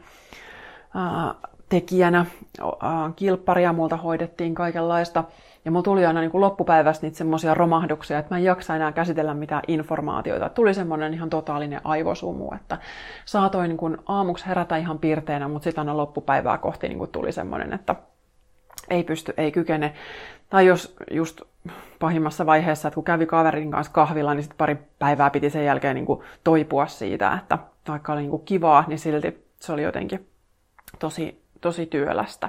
ää, tekijänä. Ää, kilpparia multa hoidettiin kaikenlaista, ja mulla tuli aina niin loppupäivästä niitä semmoisia romahduksia, että mä en jaksa enää käsitellä mitään informaatiota. Tuli semmoinen ihan totaalinen aivosumu, että saatoin niin aamuksi herätä ihan pirteenä, mutta sitten aina loppupäivää kohti niin tuli semmoinen, että ei pysty, ei kykene. Tai jos just pahimmassa vaiheessa, että kun kävi kaverin kanssa kahvilla, niin sitten pari päivää piti sen jälkeen niin toipua siitä, että vaikka oli niin kivaa, niin silti se oli jotenkin tosi, tosi työlästä.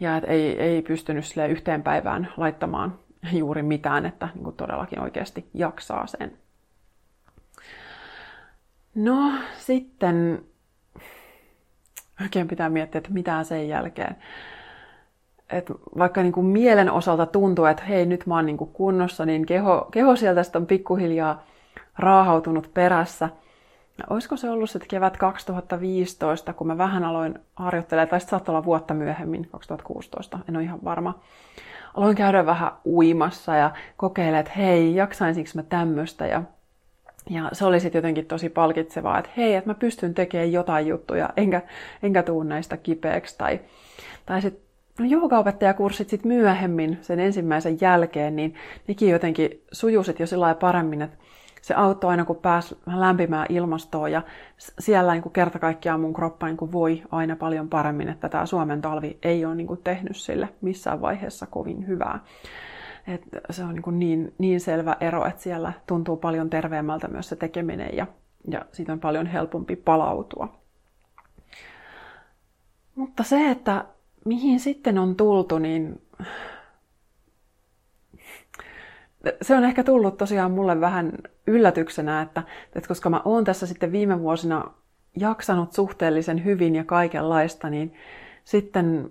Ja et ei, ei pystynyt sille yhteen päivään laittamaan juuri mitään, että niin kuin todellakin oikeasti jaksaa sen. No sitten oikein pitää miettiä, että mitä sen jälkeen että vaikka niin kuin mielen osalta tuntuu, että hei nyt mä oon niin kuin kunnossa, niin keho, keho sieltä on pikkuhiljaa raahautunut perässä. Ja olisiko se ollut sitten kevät 2015, kun mä vähän aloin harjoittelemaan, tai sitten saattoi olla vuotta myöhemmin, 2016, en ole ihan varma. Aloin käydä vähän uimassa ja kokeilla, että hei, jaksaisinko mä tämmöistä. Ja, ja se oli sitten jotenkin tosi palkitsevaa, että hei, että mä pystyn tekemään jotain juttuja, enkä, enkä tuu näistä kipeäksi. Tai, tai sitten no joogaopettajakurssit sitten myöhemmin sen ensimmäisen jälkeen, niin nekin jotenkin sujusit jo sillä paremmin, että se auttoi aina, kun pääsi lämpimään ilmastoon ja siellä niin kuin kerta kaikkiaan mun kroppa niin kuin voi aina paljon paremmin, että tämä Suomen talvi ei ole niin kuin tehnyt sille missään vaiheessa kovin hyvää. Et se on niin, niin, niin selvä ero, että siellä tuntuu paljon terveemmältä myös se tekeminen ja, ja siitä on paljon helpompi palautua. Mutta se, että mihin sitten on tultu, niin se on ehkä tullut tosiaan mulle vähän yllätyksenä, että, että koska mä oon tässä sitten viime vuosina jaksanut suhteellisen hyvin ja kaikenlaista, niin sitten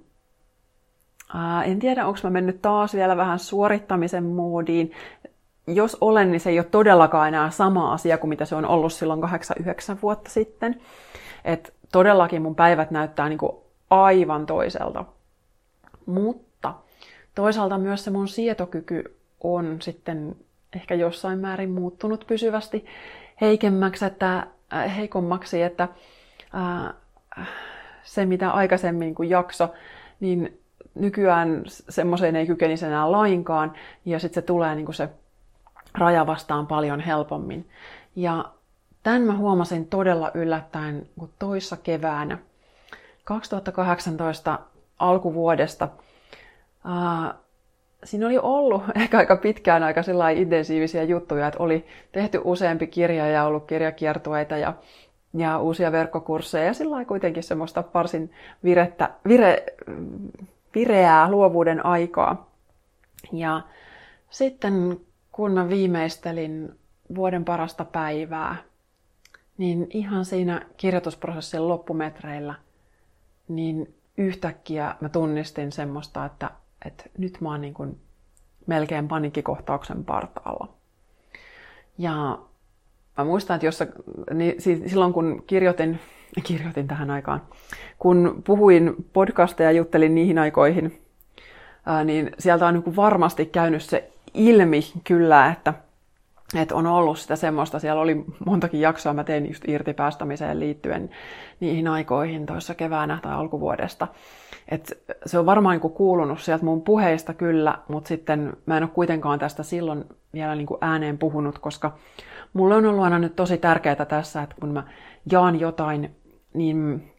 ää, en tiedä, onko mä mennyt taas vielä vähän suorittamisen moodiin. Jos olen, niin se ei ole todellakaan enää sama asia kuin mitä se on ollut silloin 8-9 vuotta sitten. Et todellakin mun päivät näyttää niin kuin aivan toiselta. Mutta toisaalta myös se mun sietokyky on sitten ehkä jossain määrin muuttunut pysyvästi heikemmäksi, että, äh, heikommaksi, että äh, se mitä aikaisemmin kun jakso, niin nykyään semmoiseen ei kykenisi enää lainkaan, ja sitten se tulee niin se raja vastaan paljon helpommin. Ja tämän mä huomasin todella yllättäen toissa keväänä 2018 alkuvuodesta. Ää, siinä oli ollut *laughs* ehkä aika pitkään aika intensiivisiä juttuja, että oli tehty useampi kirja ja ollut kirjakiertueita ja, ja uusia verkkokursseja ja sillä kuitenkin semmoista varsin virettä, vire, vireää luovuuden aikaa. Ja sitten kun mä viimeistelin vuoden parasta päivää, niin ihan siinä kirjoitusprosessin loppumetreillä, niin yhtäkkiä mä tunnistin semmoista, että, että nyt mä oon niin kuin melkein panikkikohtauksen partaalla. Ja mä muistan, että jossa, niin, silloin kun kirjoitin, *laughs* kirjoitin tähän aikaan, kun puhuin podcasteja ja juttelin niihin aikoihin, niin sieltä on niin varmasti käynyt se ilmi kyllä, että, että on ollut sitä semmoista, siellä oli montakin jaksoa, mä tein just irtipäästämiseen liittyen niihin aikoihin toissa keväänä tai alkuvuodesta. Et se on varmaan niin kuulunut sieltä mun puheista kyllä, mutta sitten mä en ole kuitenkaan tästä silloin vielä niin ääneen puhunut, koska mulle on ollut aina nyt tosi tärkeää tässä, että kun mä jaan jotain, niin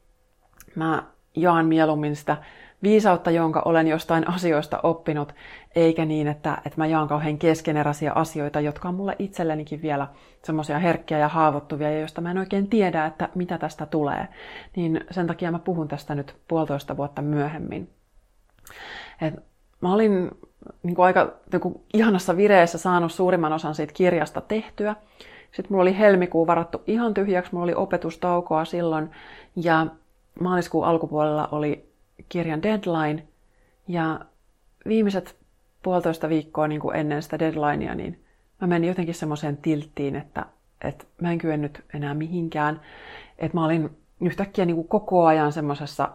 mä jaan mieluummin sitä viisautta, jonka olen jostain asioista oppinut, eikä niin, että, että mä jaan kauhean keskeneräisiä asioita, jotka on mulle itsellenikin vielä semmoisia herkkiä ja haavoittuvia, ja joista mä en oikein tiedä, että mitä tästä tulee. Niin sen takia mä puhun tästä nyt puolitoista vuotta myöhemmin. Et mä olin niin kuin aika niin kuin ihanassa vireessä saanut suurimman osan siitä kirjasta tehtyä. Sitten mulla oli helmikuu varattu ihan tyhjäksi, mulla oli opetustaukoa silloin, ja maaliskuun alkupuolella oli kirjan deadline. Ja viimeiset puolitoista viikkoa niin kuin ennen sitä deadlinea, niin mä menin jotenkin semmoiseen tilttiin, että, että mä en kyennyt enää mihinkään. Että mä olin yhtäkkiä niin kuin koko ajan semmoisessa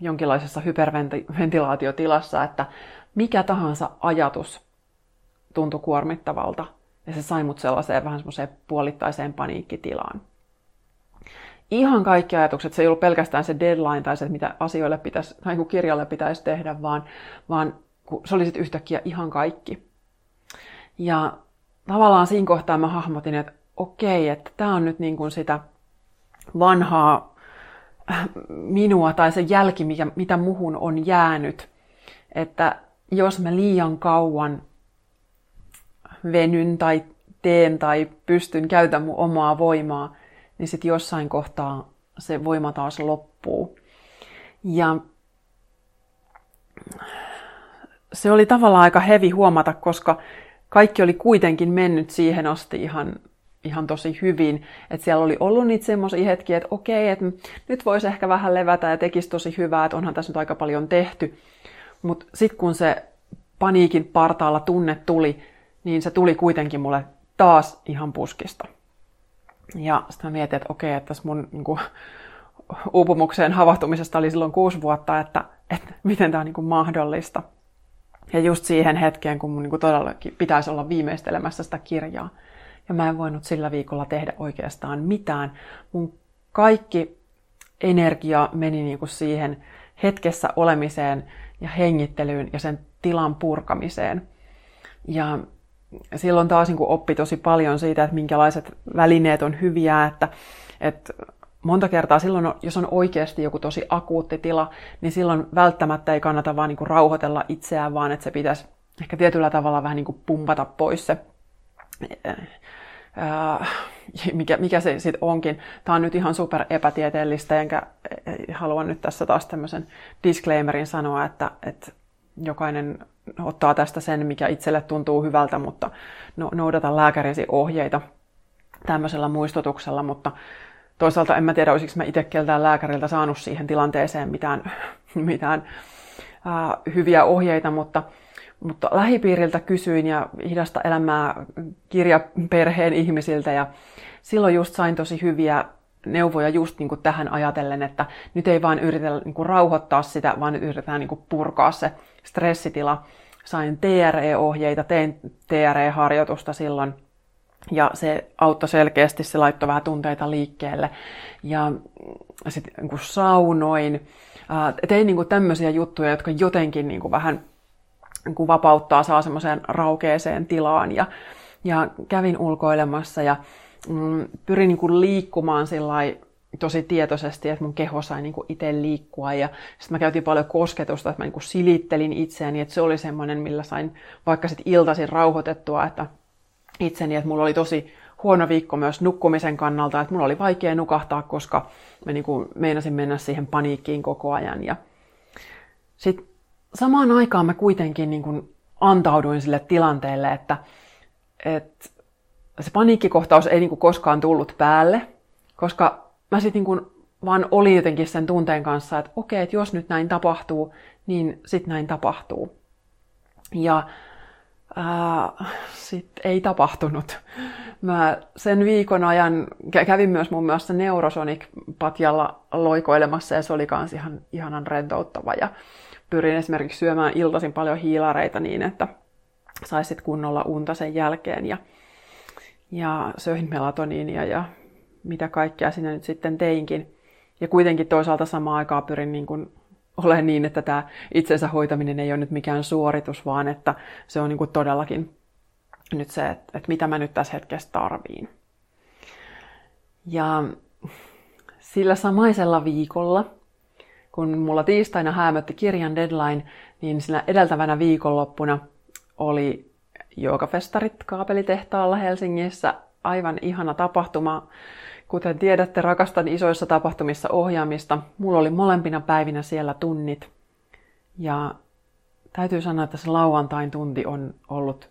jonkinlaisessa hyperventilaatiotilassa, että mikä tahansa ajatus tuntui kuormittavalta. Ja se sai mut sellaiseen vähän semmoiseen puolittaiseen paniikkitilaan ihan kaikki ajatukset, se ei ollut pelkästään se deadline tai se, mitä asioille pitäisi, tai kuin kirjalle pitäisi tehdä, vaan, vaan se oli sitten yhtäkkiä ihan kaikki. Ja tavallaan siinä kohtaa mä hahmotin, että okei, että tämä on nyt niin kuin sitä vanhaa äh, minua tai se jälki, mikä, mitä muhun on jäänyt. Että jos mä liian kauan venyn tai teen tai pystyn, käytän mun omaa voimaa, niin sitten jossain kohtaa se voima taas loppuu. Ja se oli tavallaan aika hevi huomata, koska kaikki oli kuitenkin mennyt siihen asti ihan, ihan tosi hyvin. Että siellä oli ollut niitä semmoisia hetkiä, että okei, että nyt voisi ehkä vähän levätä ja tekisi tosi hyvää, että onhan tässä nyt aika paljon tehty. Mutta sitten kun se paniikin partaalla tunne tuli, niin se tuli kuitenkin mulle taas ihan puskista. Ja sitten mä mietin, että okei, että tässä mun niin kuin, uupumukseen havahtumisesta oli silloin kuusi vuotta, että, että miten tämä on niin kuin mahdollista. Ja just siihen hetkeen, kun mun niin kuin todellakin pitäisi olla viimeistelemässä sitä kirjaa. Ja mä en voinut sillä viikolla tehdä oikeastaan mitään. Mun kaikki energia meni niin kuin siihen hetkessä olemiseen ja hengittelyyn ja sen tilan purkamiseen. Ja silloin taas niin kuin oppi tosi paljon siitä, että minkälaiset välineet on hyviä, että, että monta kertaa silloin, jos on oikeasti joku tosi akuutti tila, niin silloin välttämättä ei kannata vaan niin kuin rauhoitella itseään, vaan että se pitäisi ehkä tietyllä tavalla vähän niin kuin pumpata pois se, mikä, mikä se sitten onkin. Tämä on nyt ihan super epätieteellistä, enkä haluan nyt tässä taas tämmöisen disclaimerin sanoa, että, että jokainen ottaa tästä sen, mikä itselle tuntuu hyvältä, mutta no, noudata lääkärisi ohjeita tämmöisellä muistutuksella, mutta toisaalta en mä tiedä, olisiko mä itse keltään lääkäriltä saanut siihen tilanteeseen mitään, *laughs* mitään ää, hyviä ohjeita, mutta, mutta lähipiiriltä kysyin ja hidasta elämää kirjaperheen ihmisiltä ja silloin just sain tosi hyviä neuvoja just niin kuin tähän ajatellen, että nyt ei vaan yritetä niin kuin rauhoittaa sitä, vaan nyt yritetään niin kuin purkaa se stressitila. Sain TRE-ohjeita, tein TRE-harjoitusta silloin ja se auttoi selkeästi, se laittoi vähän tunteita liikkeelle. Ja sitten niin saunoin, tein niin kuin tämmöisiä juttuja, jotka jotenkin niin kuin vähän niin kuin vapauttaa, saa semmoiseen raukeeseen tilaan. Ja, ja kävin ulkoilemassa ja mm, pyrin niin kuin liikkumaan tosi tietoisesti, että mun keho sai niin kuin itse liikkua. Ja sitten mä käytin paljon kosketusta, että mä niin kuin silittelin itseäni, että se oli semmoinen, millä sain vaikka sitten iltaisin rauhoitettua, että itseni, että mulla oli tosi huono viikko myös nukkumisen kannalta, että mulla oli vaikea nukahtaa, koska mä niin kuin meinasin mennä siihen paniikkiin koko ajan. Ja sitten samaan aikaan mä kuitenkin niin kuin antauduin sille tilanteelle, että, että se paniikkikohtaus ei niin kuin koskaan tullut päälle, koska mä sitten niin vaan olin jotenkin sen tunteen kanssa, että okei, että jos nyt näin tapahtuu, niin sitten näin tapahtuu. Ja sitten ei tapahtunut. Mä sen viikon ajan kävin myös mun mielestä Neurosonic-patjalla loikoilemassa ja se oli kans ihan ihanan rentouttava. Ja pyrin esimerkiksi syömään iltaisin paljon hiilareita niin, että saisit kunnolla unta sen jälkeen. Ja, ja söin melatoniinia ja mitä kaikkea sinne nyt sitten teinkin. Ja kuitenkin toisaalta samaan aikaan pyrin niin kuin ole niin, että tämä itsensä hoitaminen ei ole nyt mikään suoritus, vaan että se on niin kuin todellakin nyt se, että, että mitä mä nyt tässä hetkessä tarviin. Ja sillä samaisella viikolla, kun mulla tiistaina häämötti kirjan deadline, niin siinä edeltävänä viikonloppuna oli joogafestarit kaapelitehtaalla Helsingissä. Aivan ihana tapahtuma. Kuten tiedätte, rakastan isoissa tapahtumissa ohjaamista. Mulla oli molempina päivinä siellä tunnit. Ja täytyy sanoa, että se lauantain tunti on ollut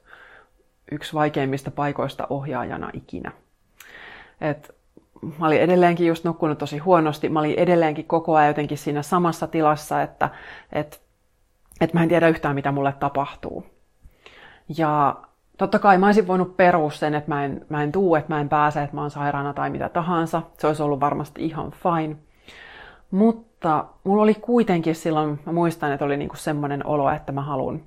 yksi vaikeimmista paikoista ohjaajana ikinä. Et mä olin edelleenkin just nukkunut tosi huonosti. Mä olin edelleenkin koko ajan jotenkin siinä samassa tilassa, että et, et mä en tiedä yhtään, mitä mulle tapahtuu. Ja totta kai mä olisin voinut perua sen, että mä en, mä en tuu, että mä en pääse, että mä oon sairaana tai mitä tahansa. Se olisi ollut varmasti ihan fine. Mutta mulla oli kuitenkin silloin, mä muistan, että oli niinku semmoinen olo, että mä haluan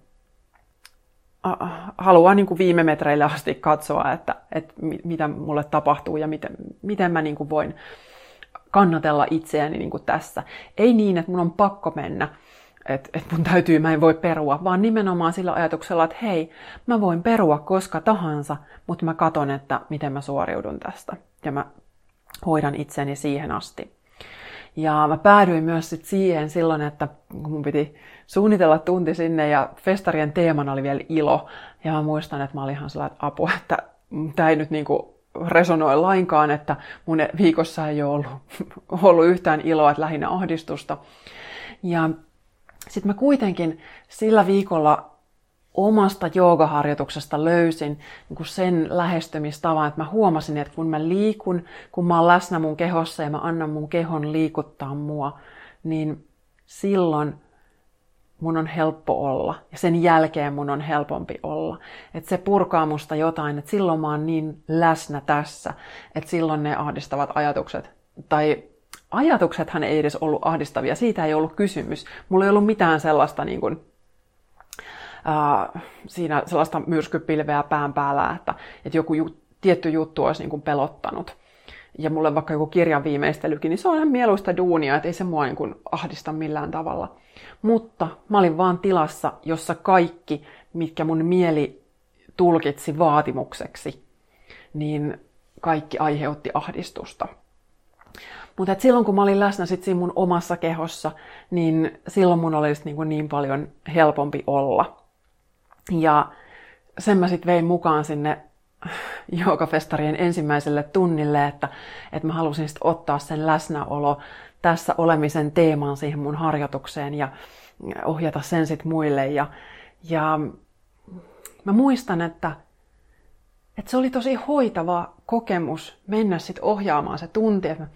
haluan niin kuin viime metreille asti katsoa, että, että mitä mulle tapahtuu ja miten, miten mä niin kuin voin kannatella itseäni niin kuin tässä. Ei niin, että mun on pakko mennä, että, että mun täytyy, mä en voi perua, vaan nimenomaan sillä ajatuksella, että hei, mä voin perua koska tahansa, mutta mä katon, että miten mä suoriudun tästä. Ja mä hoidan itseni siihen asti. Ja mä päädyin myös sit siihen silloin, että kun mun piti suunnitella tunti sinne ja festarien teemana oli vielä ilo. Ja mä muistan, että mä olin ihan sellainen apua, että tämä ei nyt niinku resonoi lainkaan, että mun viikossa ei ole ollut, *laughs* ollut yhtään iloa, että lähinnä ahdistusta. Ja sitten mä kuitenkin sillä viikolla omasta joogaharjoituksesta löysin niin sen lähestymistavan, että mä huomasin, että kun mä liikun, kun mä oon läsnä mun kehossa ja mä annan mun kehon liikuttaa mua, niin silloin mun on helppo olla ja sen jälkeen mun on helpompi olla. Että se purkaa musta jotain, että silloin mä oon niin läsnä tässä, että silloin ne ahdistavat ajatukset, tai ajatuksethan ei edes ollut ahdistavia, siitä ei ollut kysymys. Mulla ei ollut mitään sellaista niin kuin, ää, siinä sellaista myrskypilveä pään päällä, että, että joku ju, tietty juttu olisi niin kuin pelottanut ja mulle vaikka joku kirjan viimeistelykin, niin se on ihan mieluista duunia, että ei se mua niin kuin ahdista millään tavalla. Mutta mä olin vaan tilassa, jossa kaikki, mitkä mun mieli tulkitsi vaatimukseksi, niin kaikki aiheutti ahdistusta. Mutta silloin kun mä olin läsnä sit siinä mun omassa kehossa, niin silloin mun olisi niin, kuin niin paljon helpompi olla. Ja sen mä sitten vein mukaan sinne *laughs* joogafestarien ensimmäiselle tunnille, että, että mä halusin sitten ottaa sen läsnäolo tässä olemisen teeman siihen mun harjoitukseen ja ohjata sen sitten muille. Ja, ja mä muistan, että, että se oli tosi hoitava kokemus mennä sitten ohjaamaan se tunti. Että mä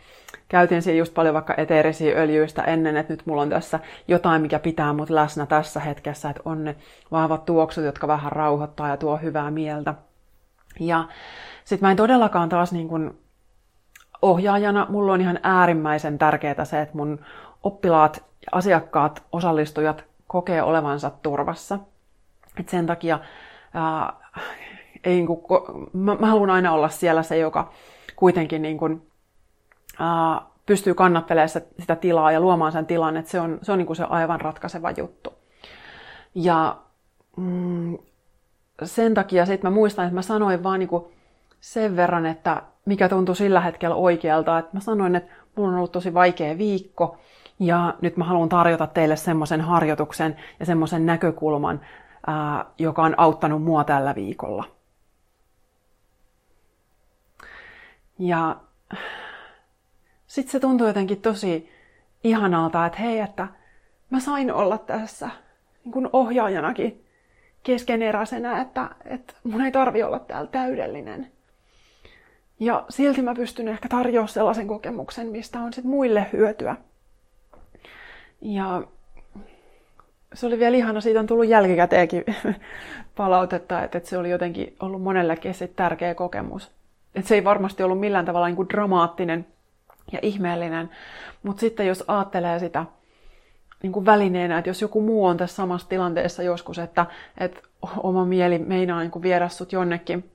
käytin siinä just paljon vaikka eteerisiä öljyistä ennen, että nyt mulla on tässä jotain, mikä pitää mut läsnä tässä hetkessä, että on ne vahvat tuoksut, jotka vähän rauhoittaa ja tuo hyvää mieltä. Ja sitten mä en todellakaan taas niin kun ohjaajana, mulla on ihan äärimmäisen tärkeää se, että mun oppilaat, asiakkaat, osallistujat kokee olevansa turvassa. Et sen takia ää, ei, niin kun, mä, mä haluan aina olla siellä se, joka kuitenkin niin kun, ää, pystyy kannattelemaan sitä tilaa ja luomaan sen tilan, että se on, se on niin se aivan ratkaiseva juttu. Ja mm, sen takia sitten mä muistan, että mä sanoin vaan niinku sen verran, että mikä tuntui sillä hetkellä oikealta, että mä sanoin, että mulla on ollut tosi vaikea viikko, ja nyt mä haluan tarjota teille semmoisen harjoituksen ja semmoisen näkökulman, ää, joka on auttanut mua tällä viikolla. Ja sitten se tuntui jotenkin tosi ihanalta, että hei, että mä sain olla tässä niin kuin ohjaajanakin keskeneräisenä, että, että mun ei tarvi olla täällä täydellinen. Ja silti mä pystyn ehkä tarjoamaan sellaisen kokemuksen, mistä on sit muille hyötyä. Ja se oli vielä ihana, siitä on tullut jälkikäteenkin *laughs* palautetta, että, että se oli jotenkin ollut monellekin sit tärkeä kokemus. Että se ei varmasti ollut millään tavalla niin kuin dramaattinen ja ihmeellinen, mutta sitten jos ajattelee sitä niin kuin välineenä, että jos joku muu on tässä samassa tilanteessa joskus, että, että oma mieli meinaa niin kuin viedä sut jonnekin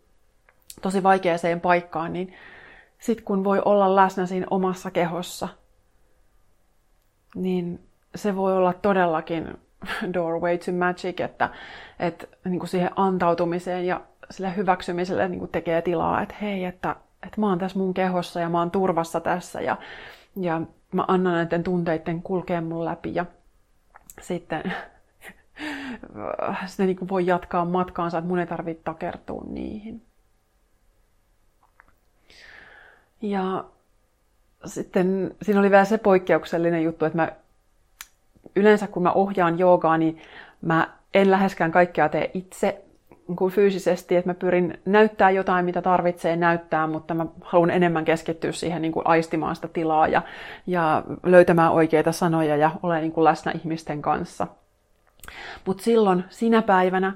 tosi vaikeaseen paikkaan, niin sitten kun voi olla läsnä siinä omassa kehossa, niin se voi olla todellakin *laughs* doorway to magic, että, että niin kuin siihen antautumiseen ja sille hyväksymiselle niin kuin tekee tilaa, että hei, että, että mä oon tässä mun kehossa ja mä oon turvassa tässä ja, ja mä annan näiden tunteiden kulkea mun läpi ja sitten *laughs* sitä niin voi jatkaa matkaansa, että mun ei tarvitse takertua niihin. Ja sitten siinä oli vielä se poikkeuksellinen juttu, että mä yleensä kun mä ohjaan joogaa, niin mä en läheskään kaikkea tee itse kuin fyysisesti, että mä pyrin näyttää jotain, mitä tarvitsee näyttää, mutta mä haluan enemmän keskittyä siihen niin kuin aistimaan sitä tilaa ja, ja löytämään oikeita sanoja ja olla niin kuin läsnä ihmisten kanssa. Mutta silloin, sinä päivänä,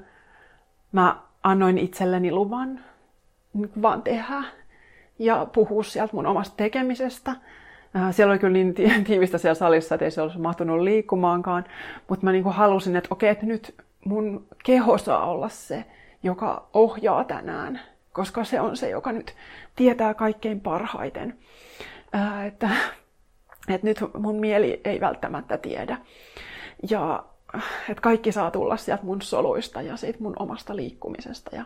mä annoin itselleni luvan vaan tehdä ja puhua sieltä mun omasta tekemisestä. Äh, siellä oli kyllä niin *laughs* tiivistä siellä salissa, että ei se olisi mahtunut liikkumaankaan, mutta mä niin kuin halusin, että okei, että nyt mun keho saa olla se, joka ohjaa tänään, koska se on se, joka nyt tietää kaikkein parhaiten. Ää, että, että nyt mun mieli ei välttämättä tiedä. Ja että kaikki saa tulla sieltä mun soluista ja siitä mun omasta liikkumisesta. Ja,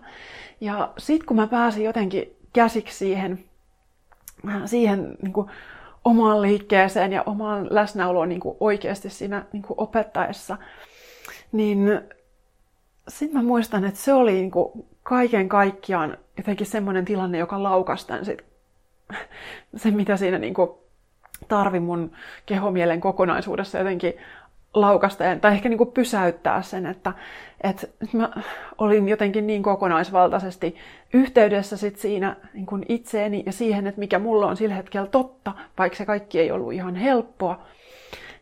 ja sitten kun mä pääsin jotenkin käsiksi siihen, siihen niin kuin omaan liikkeeseen ja omaan läsnäoloon niin kuin oikeasti siinä niin kuin opettaessa, niin sitten mä muistan, että se oli niin kuin kaiken kaikkiaan jotenkin semmoinen tilanne, joka laukasi tämän sit, *laughs* se, mitä siinä niin kuin tarvi mun kehomielen kokonaisuudessa jotenkin laukasta tai ehkä niin kuin pysäyttää sen, että, että mä olin jotenkin niin kokonaisvaltaisesti yhteydessä sit siinä niin kuin itseeni ja siihen, että mikä mulla on sillä hetkellä totta, vaikka se kaikki ei ollut ihan helppoa.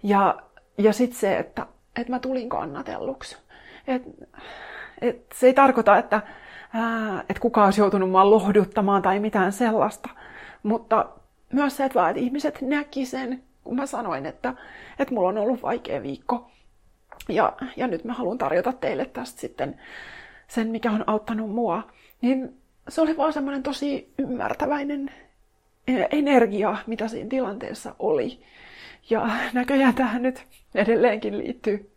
Ja, ja sitten se, että että mä tulin kannatelluksi. Et, et se ei tarkoita, että, ää, että kukaan olisi joutunut mua lohduttamaan tai mitään sellaista, mutta myös se, että, vaan, että ihmiset näki sen, kun mä sanoin, että, että mulla on ollut vaikea viikko. Ja, ja nyt mä haluan tarjota teille tästä sitten sen, mikä on auttanut mua. Niin se oli vaan semmoinen tosi ymmärtäväinen energia, mitä siinä tilanteessa oli. Ja näköjään tähän nyt edelleenkin liittyy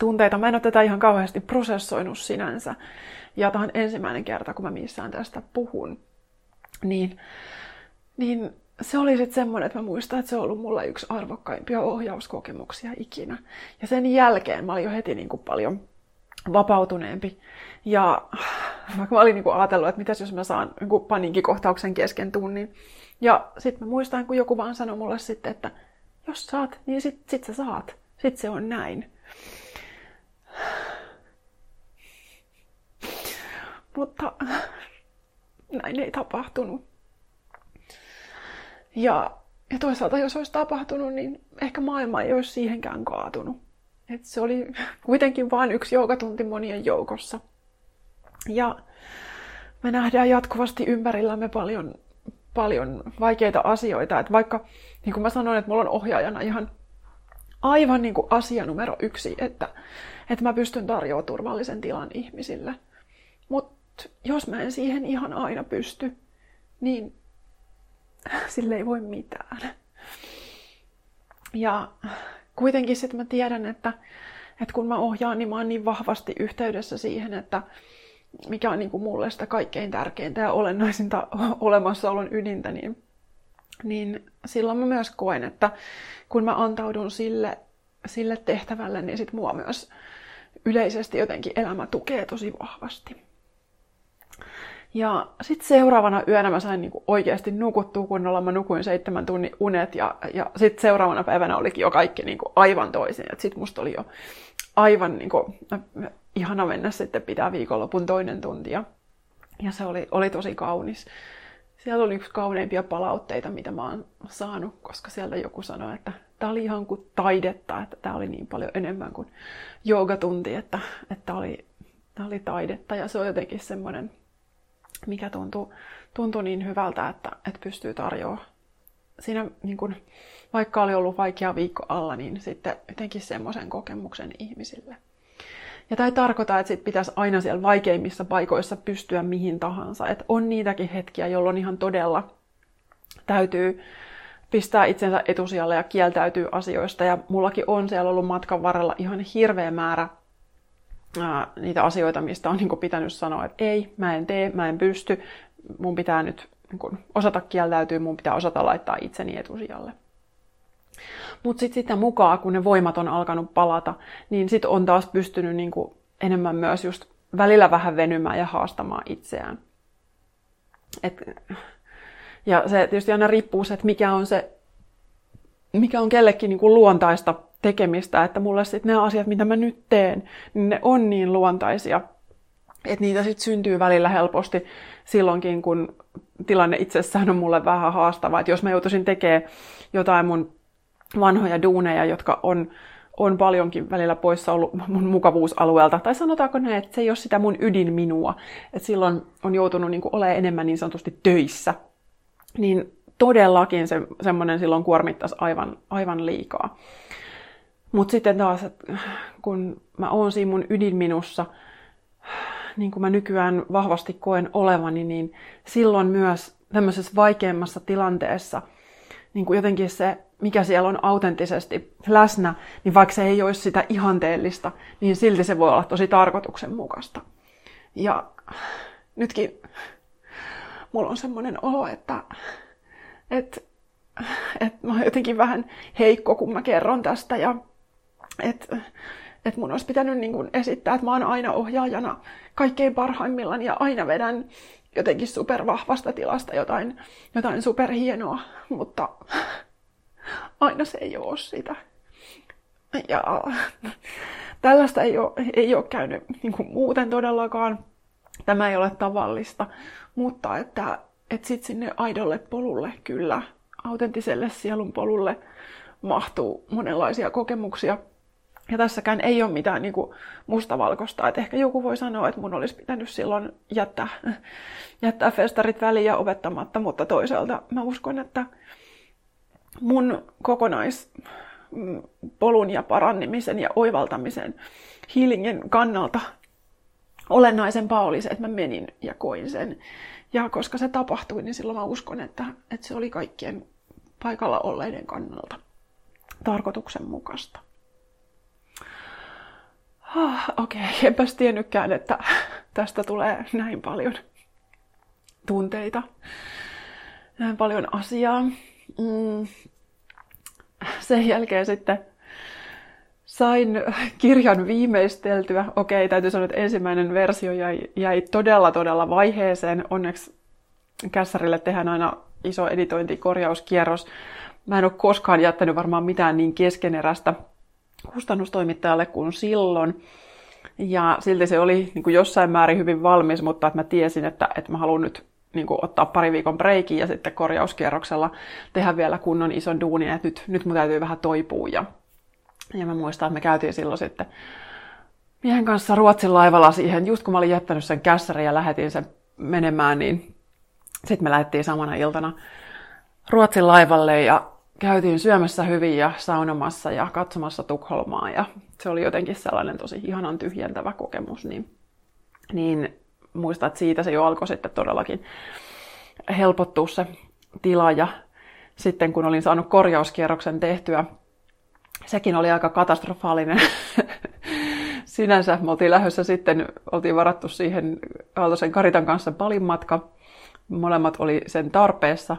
tunteita. Mä en ole tätä ihan kauheasti prosessoinut sinänsä. Ja tämä on ensimmäinen kerta, kun mä missään tästä puhun. Niin, niin se oli sitten semmoinen, että mä muistan, että se on ollut mulla yksi arvokkaimpia ohjauskokemuksia ikinä. Ja sen jälkeen mä olin jo heti niin kuin paljon vapautuneempi. Ja vaikka mä olin niin kuin ajatellut, että mitäs jos mä saan niin paniinkikohtauksen kesken tunnin. Ja sitten mä muistan, kun joku vaan sanoi mulle sitten, että jos saat, niin sit, sit sä saat. Sitten se on näin. Mutta näin ei tapahtunut. Ja, ja toisaalta jos olisi tapahtunut, niin ehkä maailma ei olisi siihenkään kaatunut. Et se oli kuitenkin vain yksi joogatunti monien joukossa. Ja me nähdään jatkuvasti ympärillämme paljon, paljon vaikeita asioita. Et vaikka, niin kuin mä sanoin, että mulla on ohjaajana ihan aivan niin kuin asia numero yksi, että, että mä pystyn tarjoamaan turvallisen tilan ihmisille. Mutta jos mä en siihen ihan aina pysty, niin *laughs* sille ei voi mitään. Ja kuitenkin sitten mä tiedän, että, että kun mä ohjaan, niin mä oon niin vahvasti yhteydessä siihen, että mikä on niin kuin mulle sitä kaikkein tärkeintä ja olennaisinta *laughs* olemassaolon ydintä, niin, niin silloin mä myös koen, että kun mä antaudun sille, sille tehtävälle, niin sit mua myös yleisesti jotenkin elämä tukee tosi vahvasti. Ja sitten seuraavana yönä mä sain niinku oikeasti nukuttua kunnolla. Mä nukuin seitsemän tunnin unet ja, ja sitten seuraavana päivänä olikin jo kaikki niinku aivan toisin. Sitten musta oli jo aivan niinku, ihana mennä sitten pitää viikonlopun toinen tunti. Ja, ja se oli, oli tosi kaunis. Siellä oli yksi kauneimpia palautteita, mitä mä oon saanut, koska sieltä joku sanoi, että tämä oli ihan kuin taidetta, että tämä oli niin paljon enemmän kuin joogatunti, että, että oli, tämä oli taidetta. Ja se on jotenkin semmoinen mikä tuntuu, tuntuu niin hyvältä, että, että pystyy tarjoamaan. Siinä, niin kun, vaikka oli ollut vaikea viikko alla, niin sitten jotenkin semmoisen kokemuksen ihmisille. Ja tämä ei tarkoita, että sit pitäisi aina siellä vaikeimmissa paikoissa pystyä mihin tahansa. Että on niitäkin hetkiä, jolloin ihan todella täytyy pistää itsensä etusijalle ja kieltäytyy asioista. Ja mullakin on siellä ollut matkan varrella ihan hirveä määrä ää, niitä asioita, mistä on niin pitänyt sanoa, että ei, mä en tee, mä en pysty, mun pitää nyt niin kuin, osata kieltäytyä, mun pitää osata laittaa itseni etusijalle. Mutta sitten sitä mukaan, kun ne voimat on alkanut palata, niin sitten on taas pystynyt niin kuin, enemmän myös just välillä vähän venymään ja haastamaan itseään. Et, ja se tietysti aina riippuu se, että mikä on se, mikä on kellekin niin kuin luontaista tekemistä, että mulle sitten ne asiat, mitä mä nyt teen, niin ne on niin luontaisia, että niitä sitten syntyy välillä helposti silloinkin, kun tilanne itsessään on mulle vähän haastava. Että jos mä joutuisin tekemään jotain mun vanhoja duuneja, jotka on, on paljonkin välillä poissa ollut mun mukavuusalueelta, tai sanotaanko näin, että se ei ole sitä mun ydin minua, että silloin on joutunut niin olemaan enemmän niin sanotusti töissä, niin todellakin se, semmoinen silloin kuormittaisi aivan, aivan liikaa. Mutta sitten taas, kun mä oon siinä mun ydinminussa, niin kuin mä nykyään vahvasti koen olevani, niin silloin myös tämmöisessä vaikeammassa tilanteessa niin kuin jotenkin se, mikä siellä on autenttisesti läsnä, niin vaikka se ei olisi sitä ihanteellista, niin silti se voi olla tosi tarkoituksenmukaista. Ja nytkin mulla on semmoinen olo, että, että, että mä oon jotenkin vähän heikko, kun mä kerron tästä ja että et mun olisi pitänyt niin kun esittää, että mä oon aina ohjaajana kaikkein parhaimmillaan ja aina vedän jotenkin supervahvasta tilasta jotain, jotain superhienoa, mutta aina se ei ole sitä. Ja tällaista ei ole, ei ole käynyt niin kuin muuten todellakaan. Tämä ei ole tavallista, mutta että, että sitten sinne aidolle polulle kyllä, autenttiselle sielun polulle mahtuu monenlaisia kokemuksia, Ja tässäkään ei ole mitään niin kuin mustavalkoista. Että ehkä joku voi sanoa, että mun olisi pitänyt silloin jättää, jättää festarit väliin ja opettamatta, mutta toisaalta mä uskon, että mun kokonaispolun ja parannimisen ja oivaltamisen healingin kannalta olennaisempaa oli se, että mä menin ja koin sen. Ja koska se tapahtui, niin silloin mä uskon, että, että se oli kaikkien paikalla olleiden kannalta tarkoituksenmukaista. Ah, Okei, okay. *laughs* enpäs tiennytkään, että tästä tulee näin paljon tunteita, näin paljon asiaa. Mm. Sen jälkeen sitten sain kirjan viimeisteltyä. Okei, täytyy sanoa, että ensimmäinen versio jäi, jäi todella, todella vaiheeseen. Onneksi kässärille tehdään aina iso editointikorjauskierros. Mä en ole koskaan jättänyt varmaan mitään niin keskeneräistä kustannustoimittajalle kuin silloin. Ja silti se oli niin kuin jossain määrin hyvin valmis, mutta että mä tiesin, että, että mä haluan nyt niin kuin ottaa pari viikon breikin ja sitten korjauskierroksella tehdä vielä kunnon ison duunin, että nyt, nyt mun täytyy vähän toipua. Ja, ja mä muistan, että me käytiin silloin sitten miehen kanssa Ruotsin laivalla siihen, just kun mä olin jättänyt sen kässärin ja lähetin sen menemään, niin sitten me lähdettiin samana iltana Ruotsin laivalle ja käytiin syömässä hyvin ja saunomassa ja katsomassa Tukholmaa ja se oli jotenkin sellainen tosi ihanan tyhjentävä kokemus, niin, niin muistan, että siitä se jo alkoi sitten todellakin helpottua se tila ja sitten kun olin saanut korjauskierroksen tehtyä, sekin oli aika katastrofaalinen. *laughs* Sinänsä me oltiin lähdössä sitten, oltiin varattu siihen Aaltosen Karitan kanssa palin matka. Molemmat oli sen tarpeessa.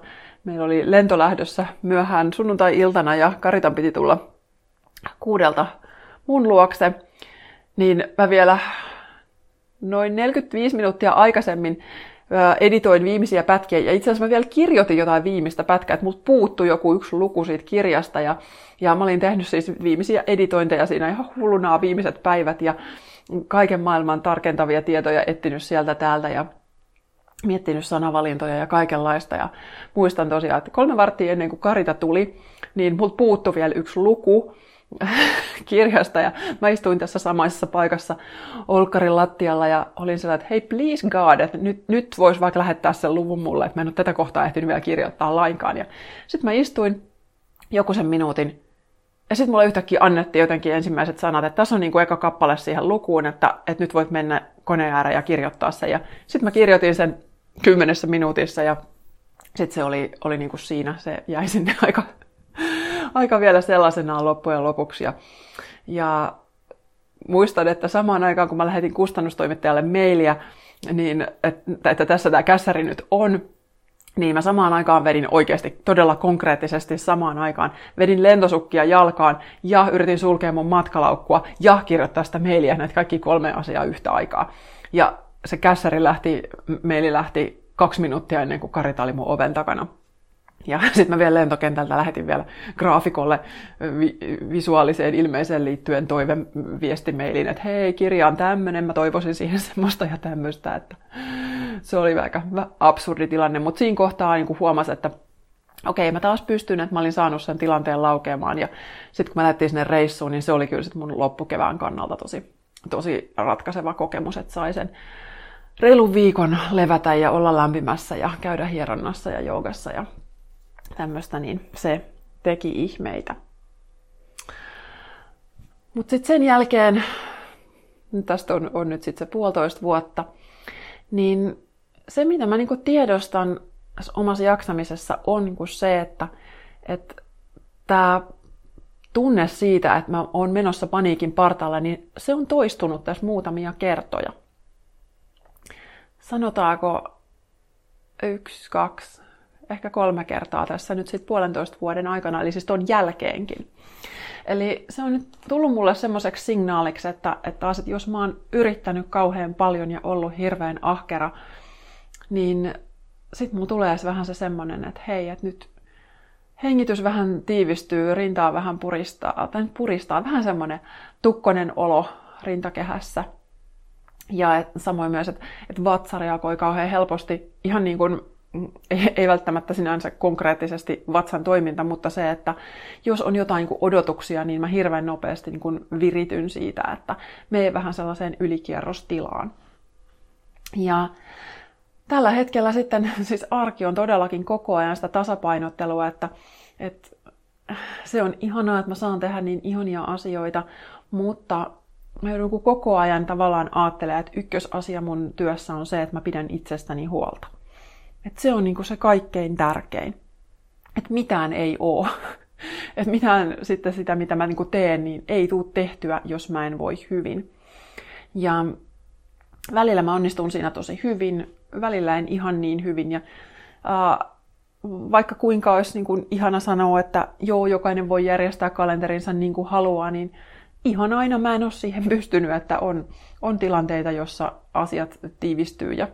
Meillä oli lentolähdössä myöhään sunnuntai-iltana ja Karitan piti tulla kuudelta mun luokse. Niin mä vielä noin 45 minuuttia aikaisemmin editoin viimeisiä pätkiä. Ja itse asiassa mä vielä kirjoitin jotain viimeistä pätkää, että mut puuttui joku yksi luku siitä kirjasta. Ja, ja mä olin tehnyt siis viimeisiä editointeja siinä ihan hullunaa viimeiset päivät. Ja kaiken maailman tarkentavia tietoja etsinyt sieltä täältä. Ja miettinyt sanavalintoja ja kaikenlaista. Ja muistan tosiaan, että kolme varttia ennen kuin Karita tuli, niin multa puuttui vielä yksi luku *laughs* kirjasta. Ja mä istuin tässä samaisessa paikassa Olkarin lattialla ja olin sellainen, että hei please God, että nyt, nyt voisi vaikka lähettää sen luvun mulle, että mä en ole tätä kohtaa ehtinyt vielä kirjoittaa lainkaan. Ja sitten mä istuin joku sen minuutin ja sitten mulle yhtäkkiä annettiin jotenkin ensimmäiset sanat, että tässä on niin kuin eka kappale siihen lukuun, että, että nyt voit mennä koneen ääreen ja kirjoittaa sen. Ja sitten mä kirjoitin sen kymmenessä minuutissa ja sitten se oli, oli niin kuin siinä, se jäi sinne *laughs* aika, aika vielä sellaisenaan loppujen lopuksi. Ja, ja muistan, että samaan aikaan kun mä lähetin kustannustoimittajalle mailia, niin että, että tässä tämä kässäri nyt on, niin mä samaan aikaan vedin oikeasti todella konkreettisesti samaan aikaan. Vedin lentosukkia jalkaan ja yritin sulkea mun matkalaukkua ja kirjoittaa sitä mailia, näitä kaikki kolme asiaa yhtä aikaa. Ja se kässäri lähti, meili lähti kaksi minuuttia ennen kuin Karita oli mun oven takana. Ja *laughs* sitten mä vielä lentokentältä lähetin vielä graafikolle vi- visuaaliseen ilmeiseen liittyen toiveviestimeilin, että hei, kirja on tämmöinen, mä toivoisin siihen *laughs* semmoista ja tämmöistä, että se oli aika absurdi tilanne, mutta siinä kohtaa niin huomasin, että okei, mä taas pystyn, että mä olin saanut sen tilanteen laukeamaan ja sitten kun mä lähdettiin sinne reissuun, niin se oli kyllä sit mun loppukevään kannalta tosi, tosi ratkaiseva kokemus, että sai sen reilun viikon levätä ja olla lämpimässä ja käydä hieronnassa ja joogassa ja tämmöistä, niin se teki ihmeitä. Mutta sitten sen jälkeen, tästä on, on nyt sitten se puolitoista vuotta, niin se mitä mä niinku tiedostan omassa jaksamisessa on niinku se, että, että tämä tunne siitä, että mä oon menossa paniikin partaalle, niin se on toistunut tässä muutamia kertoja. Sanotaanko yksi, kaksi, ehkä kolme kertaa tässä nyt sitten puolentoista vuoden aikana, eli siis ton jälkeenkin. Eli se on nyt tullut mulle semmoiseksi signaaliksi, että, että taas, että jos mä oon yrittänyt kauhean paljon ja ollut hirveän ahkera, niin sitten mulla tulee vähän se semmoinen, että hei, että nyt hengitys vähän tiivistyy, rintaa vähän puristaa, tai puristaa, vähän semmoinen tukkonen olo rintakehässä. Ja et, samoin myös, että et vatsa reagoi kauhean helposti, ihan niin kuin ei, ei välttämättä sinänsä konkreettisesti vatsan toiminta, mutta se, että jos on jotain niin odotuksia, niin mä hirveän nopeasti niin virityn siitä, että mene vähän sellaiseen ylikierrostilaan. Ja tällä hetkellä sitten *laughs* siis arki on todellakin koko ajan sitä tasapainottelua, että, että se on ihanaa, että mä saan tehdä niin ihania asioita, mutta mä joudun koko ajan tavallaan ajattelemaan, että ykkösasia mun työssä on se, että mä pidän itsestäni huolta. Että se on niinku se kaikkein tärkein. Että mitään ei oo. *laughs* Että mitään sitten sitä, mitä mä niinku teen, niin ei tule tehtyä, jos mä en voi hyvin. Ja välillä mä onnistun siinä tosi hyvin, välillä en ihan niin hyvin. Ja uh, vaikka kuinka olisi niin kuin ihana sanoa, että joo, jokainen voi järjestää kalenterinsa niin kuin haluaa, niin ihan aina mä en ole siihen pystynyt, että on, on tilanteita, jossa asiat tiivistyy ja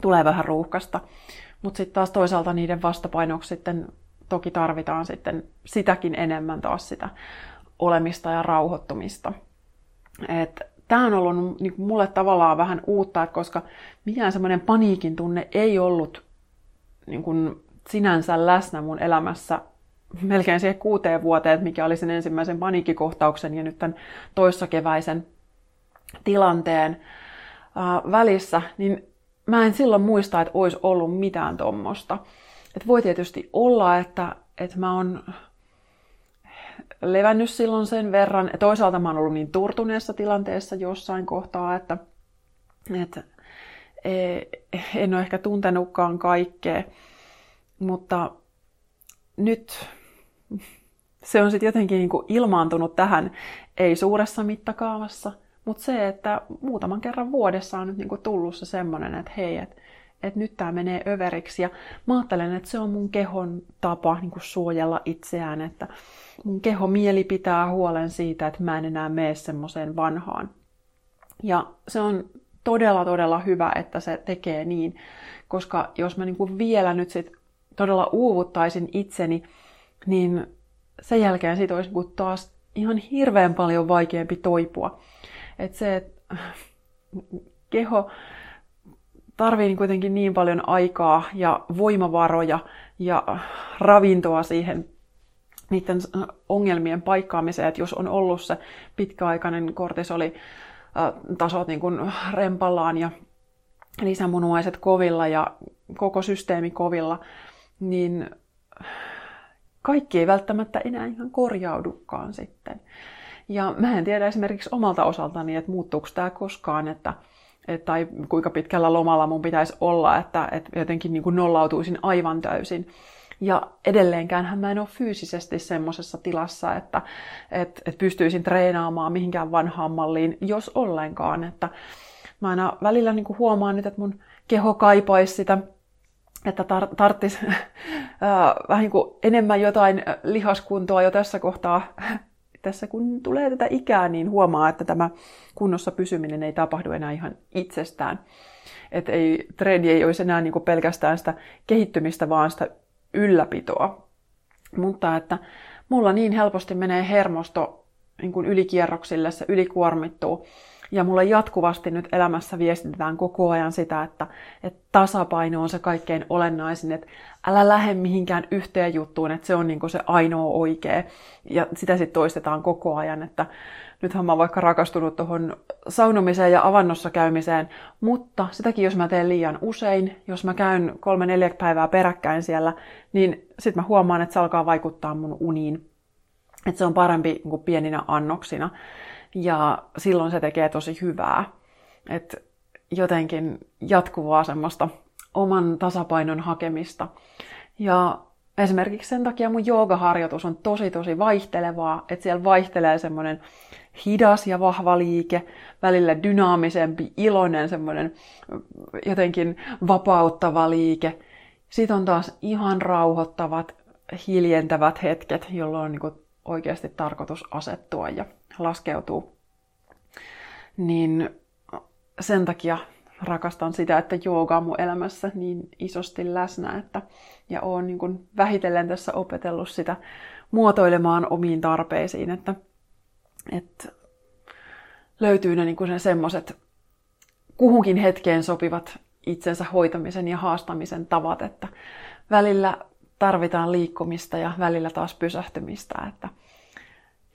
tulee vähän ruuhkasta. Mutta sitten taas toisaalta niiden vastapainoksi sitten toki tarvitaan sitten sitäkin enemmän taas sitä olemista ja rauhoittumista. Tämä on ollut niin mulle tavallaan vähän uutta, että koska mikään semmoinen paniikin tunne ei ollut niin kuin sinänsä läsnä mun elämässä melkein siihen kuuteen vuoteen, mikä oli sen ensimmäisen paniikkikohtauksen ja nyt tämän toissakeväisen tilanteen välissä, niin mä en silloin muista, että olisi ollut mitään tuommoista. Et voi tietysti olla, että, että mä oon levännyt silloin sen verran. Toisaalta mä oon ollut niin turtuneessa tilanteessa jossain kohtaa, että, että e, en ole ehkä tuntenutkaan kaikkea. Mutta nyt se on sitten jotenkin niin ilmaantunut tähän, ei suuressa mittakaavassa, mutta se, että muutaman kerran vuodessa on nyt niin tullut se semmoinen, että hei, että että nyt tämä menee överiksi. Ja mä ajattelen, että se on mun kehon tapa niin kuin suojella itseään, että mun keho mieli pitää huolen siitä, että mä en enää mene semmoiseen vanhaan. Ja se on todella, todella hyvä, että se tekee niin, koska jos mä niin kuin vielä nyt sit todella uuvuttaisin itseni, niin sen jälkeen siitä olisi taas ihan hirveän paljon vaikeampi toipua. Että se, että keho tarvii niin kuitenkin niin paljon aikaa ja voimavaroja ja ravintoa siihen niiden ongelmien paikkaamiseen, että jos on ollut se pitkäaikainen kortisoli tasot niin kuin rempallaan ja lisämunuaiset kovilla ja koko systeemi kovilla, niin kaikki ei välttämättä enää ihan korjaudukaan sitten. Ja mä en tiedä esimerkiksi omalta osaltani, että muuttuuko tämä koskaan, että, että tai kuinka pitkällä lomalla mun pitäisi olla, että, että jotenkin niin kuin nollautuisin aivan täysin. Ja edelleenkään mä en ole fyysisesti semmoisessa tilassa, että, että, että pystyisin treenaamaan mihinkään vanhaan malliin, jos ollenkaan. Että mä aina välillä niin kuin huomaan nyt, että mun keho kaipaisi sitä että tar- tarttis *laughs* vähän niin kuin enemmän jotain lihaskuntoa jo tässä kohtaa. Tässä kun tulee tätä ikää, niin huomaa, että tämä kunnossa pysyminen ei tapahdu enää ihan itsestään. Että ei, treeni ei olisi enää niin kuin pelkästään sitä kehittymistä, vaan sitä ylläpitoa. Mutta että mulla niin helposti menee hermosto niin kuin ylikierroksille, se ylikuormittuu. Ja mulle jatkuvasti nyt elämässä viestitetään koko ajan sitä, että, että tasapaino on se kaikkein olennaisin, että älä lähde mihinkään yhteen juttuun, että se on niin se ainoa oikea. Ja sitä sitten toistetaan koko ajan, että nythän mä oon vaikka rakastunut tuohon saunomiseen ja avannossa käymiseen, mutta sitäkin jos mä teen liian usein, jos mä käyn kolme neljä päivää peräkkäin siellä, niin sitten mä huomaan, että se alkaa vaikuttaa mun uniin. Että se on parempi kuin pieninä annoksina. Ja silloin se tekee tosi hyvää. Että jotenkin jatkuvaa semmoista oman tasapainon hakemista. Ja esimerkiksi sen takia mun joogaharjoitus on tosi tosi vaihtelevaa, että siellä vaihtelee semmoinen hidas ja vahva liike, välillä dynaamisempi, iloinen, semmoinen jotenkin vapauttava liike. Sitten on taas ihan rauhoittavat, hiljentävät hetket, jolloin on niin oikeasti tarkoitus asettua ja laskeutuu. Niin sen takia rakastan sitä, että jooga on mun elämässä niin isosti läsnä, että, ja oon niin kuin vähitellen tässä opetellut sitä muotoilemaan omiin tarpeisiin, että, että löytyy ne, niin semmoset kuhunkin hetkeen sopivat itsensä hoitamisen ja haastamisen tavat, että välillä tarvitaan liikkumista ja välillä taas pysähtymistä, että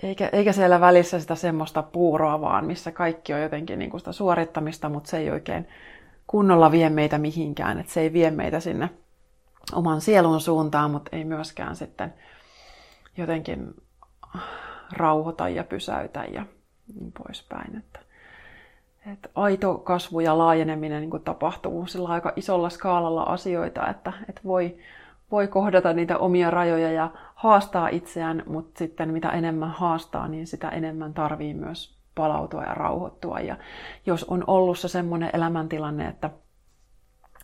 eikä, eikä siellä välissä sitä semmoista puuroa vaan, missä kaikki on jotenkin niin kuin sitä suorittamista, mutta se ei oikein kunnolla vie meitä mihinkään, että se ei vie meitä sinne oman sielun suuntaan, mutta ei myöskään sitten jotenkin rauhoita ja pysäytä ja niin poispäin. Että, että aito kasvu ja laajeneminen niin kuin tapahtuu sillä aika isolla skaalalla asioita, että, että voi, voi kohdata niitä omia rajoja ja haastaa itseään, mutta sitten mitä enemmän haastaa, niin sitä enemmän tarvii myös palautua ja rauhoittua. Ja jos on ollut se semmoinen elämäntilanne, että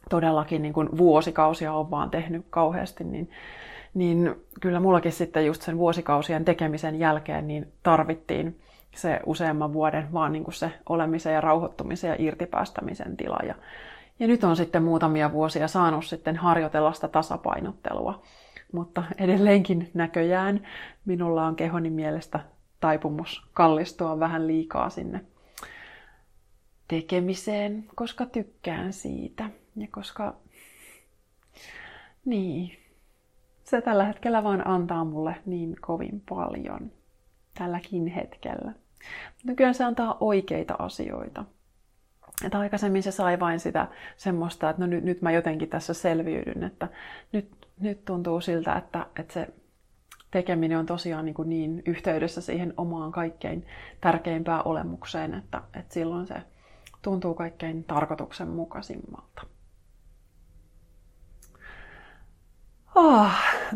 todellakin niin kuin vuosikausia on vaan tehnyt kauheasti, niin, niin kyllä mullakin sitten just sen vuosikausien tekemisen jälkeen niin tarvittiin se useamman vuoden vaan niin kuin se olemisen ja rauhoittumisen ja irtipäästämisen tila. Ja, ja nyt on sitten muutamia vuosia saanut sitten harjoitella sitä tasapainottelua. Mutta edelleenkin näköjään minulla on kehoni mielestä taipumus kallistua vähän liikaa sinne tekemiseen, koska tykkään siitä. Ja koska, niin, se tällä hetkellä vaan antaa mulle niin kovin paljon tälläkin hetkellä. Nykyään se antaa oikeita asioita. Että aikaisemmin se sai vain sitä semmoista, että no nyt, nyt mä jotenkin tässä selviydyn, että nyt, nyt tuntuu siltä, että, että se tekeminen on tosiaan niin, kuin niin yhteydessä siihen omaan kaikkein tärkeimpään olemukseen, että, että silloin se tuntuu kaikkein tarkoituksenmukaisimmalta. Oh,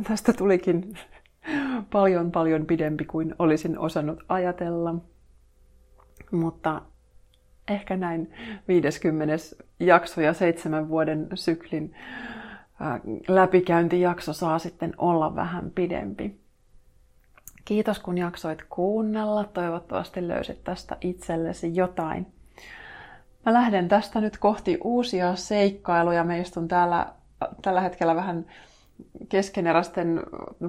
tästä tulikin paljon paljon pidempi kuin olisin osannut ajatella. Mutta ehkä näin 50. jakso ja seitsemän vuoden syklin läpikäyntijakso saa sitten olla vähän pidempi. Kiitos kun jaksoit kuunnella. Toivottavasti löysit tästä itsellesi jotain. Mä lähden tästä nyt kohti uusia seikkailuja. Me istun täällä tällä hetkellä vähän keskeneräisten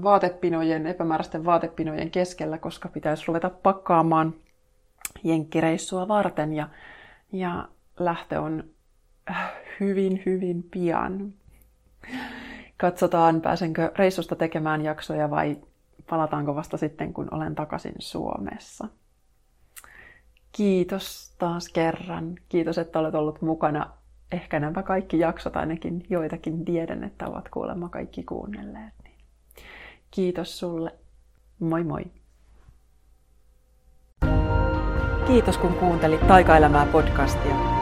vaatepinojen, epämääräisten vaatepinojen keskellä, koska pitäisi ruveta pakkaamaan jenkkireissua varten ja, ja lähtö on hyvin, hyvin pian. Katsotaan, pääsenkö reissusta tekemään jaksoja vai palataanko vasta sitten, kun olen takaisin Suomessa. Kiitos taas kerran. Kiitos, että olet ollut mukana ehkä nämä kaikki jaksot, ainakin joitakin tiedän, että ovat kuulemma kaikki kuunnelleet. Kiitos sulle. Moi moi. Kiitos kun kuuntelit Taikaelämää podcastia.